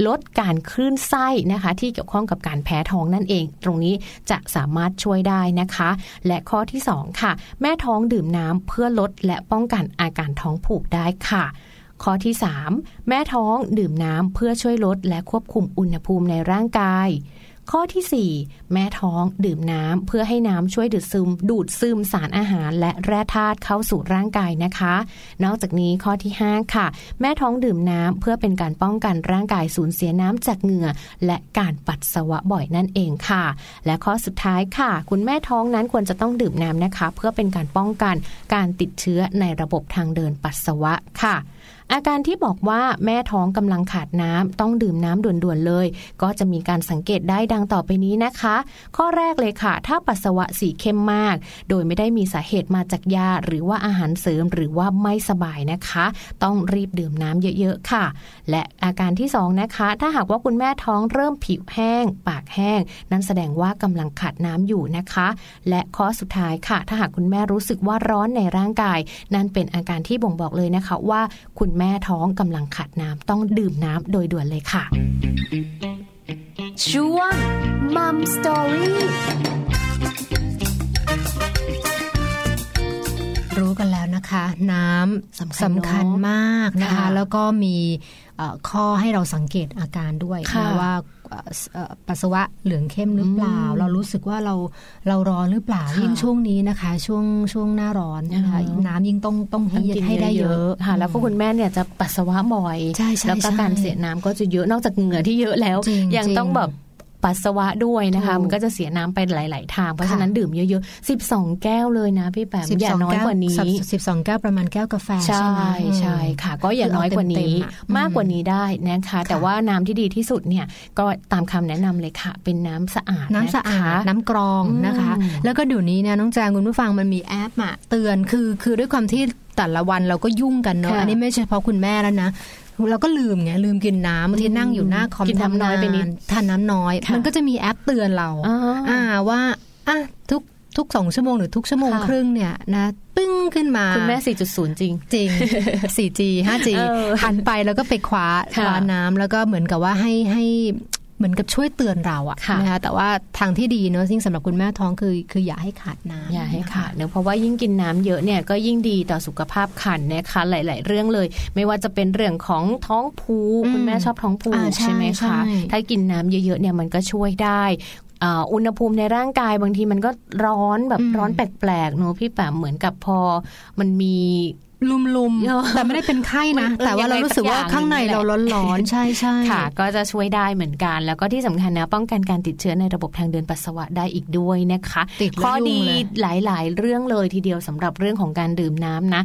Speaker 2: ลดการคลื่นไส้นะคะ ที่เกี่ยวข้องกับการแพ้ท้องนั่นเอง ตรงนี้จะสามารถช่วยได้นะคะ และข้อที่ 2 ค่ะ แม่ท้องดื่มน้ำเพื่อลดและป้องกันอาการท้องผูกได้ค่ะข้อที่ 3 แม่ท้องดื่มน้ำเพื่อช่วยลดและควบคุมอุณหภูมิในร่างกาย ข้อที่ 4 แม่ท้องดื่มน้ำเพื่อให้น้ำช่วยดูดซึม ดูดซึมสารอาหาร และแร่ธาตุเข้าสู่ร่างกายนะคะ นอกจากนี้ข้อที่ 5 ค่ะ แม่ท้องดื่มน้ำเพื่อเป็นการป้องกันร่างกายสูญเสียน้ำจากเหงื่อ และการปัสสาวะบ่อยนั่นเองค่ะ และข้อสุดท้ายค่ะ คุณแม่ท้องนั้นควรจะต้องดื่มน้ำนะคะ เพื่อเป็นการป้องกันการติดเชื้อในระบบทางเดินปัสสาวะค่ะ อาการที่บอกว่าแม่ท้องกำลังขาดน้ำต้องดื่มน้ำด่วนๆเลย ก็จะมีการสังเกตได้ดังต่อไปนี้นะคะ ข้อแรกเลยค่ะ ถ้าปัสสาวะสีเข้มมาก โดยไม่ได้มีสาเหตุมาจากยาหรือว่าอาหารเสริมหรือว่าไม่สบายนะคะ ต้องรีบดื่มน้ำเยอะๆค่ะ และอาการที่สองนะคะ ถ้าหากว่าคุณแม่ท้องเริ่มผิวแห้ง ปากแห้ง นั่นแสดงว่ากำลังขาดน้ำอยู่นะคะ และข้อสุดท้ายค่ะ ถ้าหากคุณแม่รู้สึกว่าร้อนในร่างกาย นั่นเป็นอาการที่บ่งบอกเลยนะคะว่าคุณแม่ท้องกำลังขาดน้ำต้องดื่มน้ำโดยด่วนเลยค่ะ
Speaker 6: ช่วง m ั m Story
Speaker 1: รู้ กันแล้วนะคะ น้ำ
Speaker 2: สำคัญ
Speaker 1: สำคัญ
Speaker 2: เนอะ
Speaker 1: มากนะคะ
Speaker 2: ค่ะ
Speaker 1: แล้วก็มีเอ่อข้อให้เราสังเกตอาการด้วย
Speaker 2: ค่ะ
Speaker 1: นะว่าเอ่อเอ่อปัสสาวะเหลืองเข้มหรือเปล่า
Speaker 2: อืม
Speaker 1: เรารู้สึกว่าเราเราร้อนหรือเปล่า
Speaker 2: ค่ะ
Speaker 1: ยิ่งช่วงนี้นะคะ ช่วงช่วงหน้าร้อนนะคะ
Speaker 2: อืม
Speaker 1: น้ำยิ่งต้องต้องให้
Speaker 2: ต้องกิน
Speaker 1: ให้ได้เยอะ
Speaker 2: ค่ะ แล้วก็คุณแม่เนี่ยจะปัสสาวะบ่อย
Speaker 1: ใช่ใช่
Speaker 2: แล้วก็
Speaker 1: ใช่
Speaker 2: การเสียน้ำก็จะเยอะนอกจากเหงื่อที่เยอะแล้ว
Speaker 1: จริง
Speaker 2: ยัง
Speaker 1: จริง
Speaker 2: ต้องแบบ ปัสสาวะด้วยนะคะ
Speaker 1: ถูก
Speaker 2: มันก็จะเสียน้ำไปหลาย ๆ ทาง เพราะ
Speaker 1: ค่ะ
Speaker 2: ฉะนั้นดื่มเยอะๆ 12 แก้วเลยนะพี่แปมอย่าน้อยกว่านี้
Speaker 1: สิบสองแก้วประมาณแก้วกาแฟ
Speaker 2: ใช่
Speaker 1: ใช่ไหม
Speaker 2: ใช่ค่ะ ก็อย่าน้อยกว่านี้
Speaker 1: คือเอาเต็มๆอะ
Speaker 2: มากกว่านี้ได้นะคะ แต่ว่าน้ำที่ดีที่สุดเนี่ยก็ตามคำแนะนำเลยค่ะ เป็นน้ำสะอาด
Speaker 1: น้ำสะอาด
Speaker 2: นะคะ
Speaker 1: น้ำกรองนะคะ
Speaker 2: อืม
Speaker 1: แล้วก็เดี๋ยวนี้เนี่ยน้องแจงคุณผู้ฟังมันมีแอปอะเตือนคือคือด้วยความที่แต่ละวันเราก็ยุ่งกันเนาะ
Speaker 2: ค่ะ
Speaker 1: อันนี้ไม่ใช่เฉพาะคุณแม่แล้วนะ เราก็ลืมไงลืมกินน้ำบางทีนั่งอยู่หน้าคอม
Speaker 2: กินน้ำน้อยไปนิด
Speaker 1: ทานน้ำน้อย
Speaker 2: ค่ะ
Speaker 1: มันก็จะมีแอปเตือนเรา
Speaker 2: อ่า
Speaker 1: อ่าว่าอะทุกทุกสองชั่วโมงหรือทุกชั่วโมง
Speaker 2: ค่ะ
Speaker 1: ครึ่งเนี่ยนะตึ้งขึ้นมา
Speaker 2: คุณแม่ 4.0 จริง
Speaker 1: จริง 4G 5G
Speaker 2: เออ
Speaker 1: หันไปแล้วก็ไปคว้า
Speaker 2: ค่ะ
Speaker 1: คว้าน้ำแล้วก็เหมือนกับว่าให้ให้ เหมือนกับช่วยเตือนเราอะ
Speaker 2: ค่ะ
Speaker 1: นะคะแต่ว่าทางที่ดีเนอะยิ่งสำหรับคุณแม่ท้องคือคืออย่าให้ขาดน้ำ
Speaker 2: อย่าให้
Speaker 1: นะคะ
Speaker 2: ขาดเนอะเพราะว่ายิ่งกินน้ำเยอะเนี่ยก็ยิ่งดีต่อสุขภาพขันนะคะหลาย ๆ เรื่องเลย ไม่ว่าจะเป็นเรื่องของท้องผู
Speaker 1: อืม
Speaker 2: คุณแม่ชอบท้องผู
Speaker 1: อ่าใช่
Speaker 2: ใช่ไหม
Speaker 1: ใช่
Speaker 2: คะถ้ากินน้ำเยอะ ๆ เนี่ยมันก็ช่วยได้อ่าอุณหภูมิในร่างกายบางทีมันก็ร้อนแบบ
Speaker 1: อืม
Speaker 2: ร้อนแปลกๆเนอะพี่แปมเหมือนกับพอมันมี
Speaker 1: ลุมลุมๆ
Speaker 2: เยอะ
Speaker 1: แต่ไม่ได้เป็นไข้นะ
Speaker 2: มัน
Speaker 1: แต่ว่าเรารู้สึกว่า
Speaker 2: ยังไงสักอย่าง
Speaker 1: ข้างใน
Speaker 2: นี่แหละ
Speaker 1: เราร้อนๆใช่ใช่
Speaker 2: ค่ะ ก็จะช่วยได้เหมือนกัน แล้วก็ที่สำคัญนะ ป้องกันการติดเชื้อในระบบทางเดินปัสสาวะได้อีกด้วยนะคะ
Speaker 1: ติดแล้ว
Speaker 2: ข้อดี
Speaker 1: ยุ่งเลย
Speaker 2: หลาย ๆ เรื่องเลยทีเดียวสำหรับเรื่องของการดื่มน้ำนะ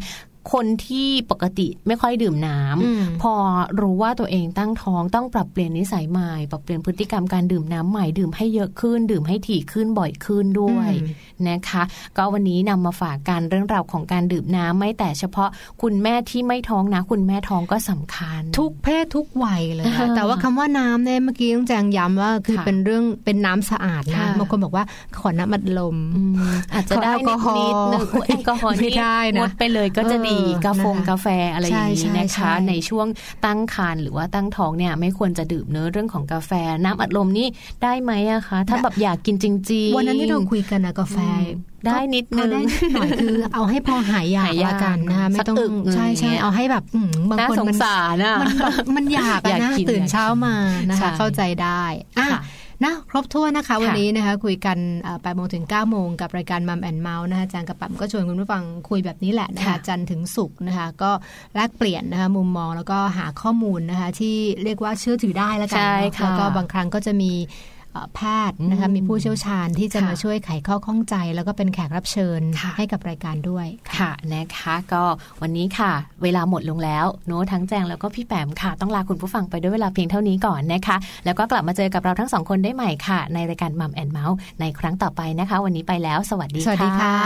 Speaker 2: คนที่ปกติไม่ค่อยดื่มน้ำ
Speaker 1: อืม
Speaker 2: พอรู้ว่าตัวเองตั้งท้องต้องปรับเปลี่ยนนิสัยใหม่ ปรับเปลี่ยนพฤติกรรมการดื่มน้ำใหม่ดื่มให้เยอะขึ้น ดื่มให้ถี่ขึ้นบ่อยขึ้นด้วย
Speaker 1: อืม
Speaker 2: นะคะ ก็วันนี้นำมาฝากกันเรื่องราวของการดื่มน้ำไม่แต่เฉพาะคุณแม่ที่ไม่ท้องนะ คุณแม่ท้องก็สำคัญ
Speaker 1: ทุกเพศทุกวัยเลยค่ะ
Speaker 2: อ่า
Speaker 1: แต่ว่าคำว่าน้ำเนี่ยเมื่อกี้ต้องแจงย้ำว่าคือ
Speaker 2: ค่ะ
Speaker 1: เป็นเรื่องเป็นน้ำสะอาดนะ
Speaker 2: ค่ะ
Speaker 1: บางคนบอกว่าขอน้ำอัดลม
Speaker 2: อืมอาจจะได้
Speaker 1: ขอแอลกอฮอล์
Speaker 2: นิดๆหนึ่งแอลกอฮอล์
Speaker 1: ไม่
Speaker 2: นี่
Speaker 1: ได้นะ
Speaker 2: งดไปเลยก็จะดี
Speaker 1: เออกา
Speaker 2: แฟ
Speaker 1: นะคะ
Speaker 2: กาแฟอะไรอย่าง
Speaker 1: ใช่
Speaker 2: นี้
Speaker 1: ใช่
Speaker 2: นะคะ
Speaker 1: ใช่
Speaker 2: ในช่วงตั้งครรภ์หรือว่าตั้งท้องเนี่ยไม่ควรจะดื่มเนื้อะเรื่องของกาแฟ น้ำอัดลมนี่ได้ไหมอะคะ ถ้าแบบอยากกินจริงๆ
Speaker 1: วันนั้นที่เราคุยกันนะกาแฟ
Speaker 2: อืมได้นิดนึง
Speaker 1: ก็ได้นิดหน่อยคือเอาให้พอหายอยาก
Speaker 2: หายอยาก
Speaker 1: ละกันนะคะไม่ต้อง
Speaker 2: สักอึกหนึ่ง
Speaker 1: ใช่ใช่
Speaker 2: เนี่ย
Speaker 1: เอาให้แบบอืมบาง
Speaker 2: น่า
Speaker 1: คน
Speaker 2: สง
Speaker 1: มัน
Speaker 2: สารอะ
Speaker 1: มันแบบมันอยากอะ
Speaker 2: อยาก
Speaker 1: นะ
Speaker 2: กิน
Speaker 1: ตื่น
Speaker 2: อยาก
Speaker 1: เช้ามานะ
Speaker 2: ใช่
Speaker 1: คะเข้าใจได้อะ
Speaker 2: ค่ะ
Speaker 1: นะครบถ้วนนะคะ วันนี้นะคะ คุยกันแปดโมงถึง9ก้าโมงกับรายการมัมแอนเมาส์นะคะอาจารย์กับปั๊มก็ชวนคุณผู้ฟังคุยแบบนี้แหละนะคะ
Speaker 2: ค่ะ
Speaker 1: จันทร์ถึงศุกร์นะคะ ก็แลกเปลี่ยนนะคะมุมมองแล้วก็หาข้อมูลนะคะ ที่เรียกว่าเชื่อถือได้แล้วกัน
Speaker 2: ใช่
Speaker 1: เนาะ
Speaker 2: ค่ะ
Speaker 1: แล้วก็บางครั้งก็จะมีเอ่อ แพทย์นะคะ
Speaker 2: อืม
Speaker 1: มีผู้เชี่ยวชาญที่จะ
Speaker 2: ค่ะ
Speaker 1: มาช่วยไขข้อข้องใจ แล้วก็เป็นแขกรับเชิญ
Speaker 2: ค่ะ
Speaker 1: ให้กับรายการด้วย
Speaker 2: ค่ะนะคะ ก็วันนี้ค่ะ เวลาหมดลงแล้วโน้ตทั้งแจงแล้วก็พี่แปมค่ะ ต้องลาคุณผู้ฟังไปด้วยเวลาเพียงเท่านี้ก่อนนะคะ แล้วก็กลับมาเจอกับเราทั้งสองคนได้ใหม่ค่ะ ในรายการมัมแอนเมาส์ในครั้งต่อไปนะคะ วันนี้ไปแล้วสวัสดี
Speaker 1: สวัสดีค่ะ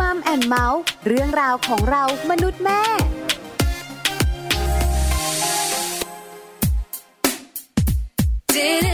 Speaker 6: มัมแอนเมาส์เรื่องราวของเรามนุษย์แม่
Speaker 8: ไม่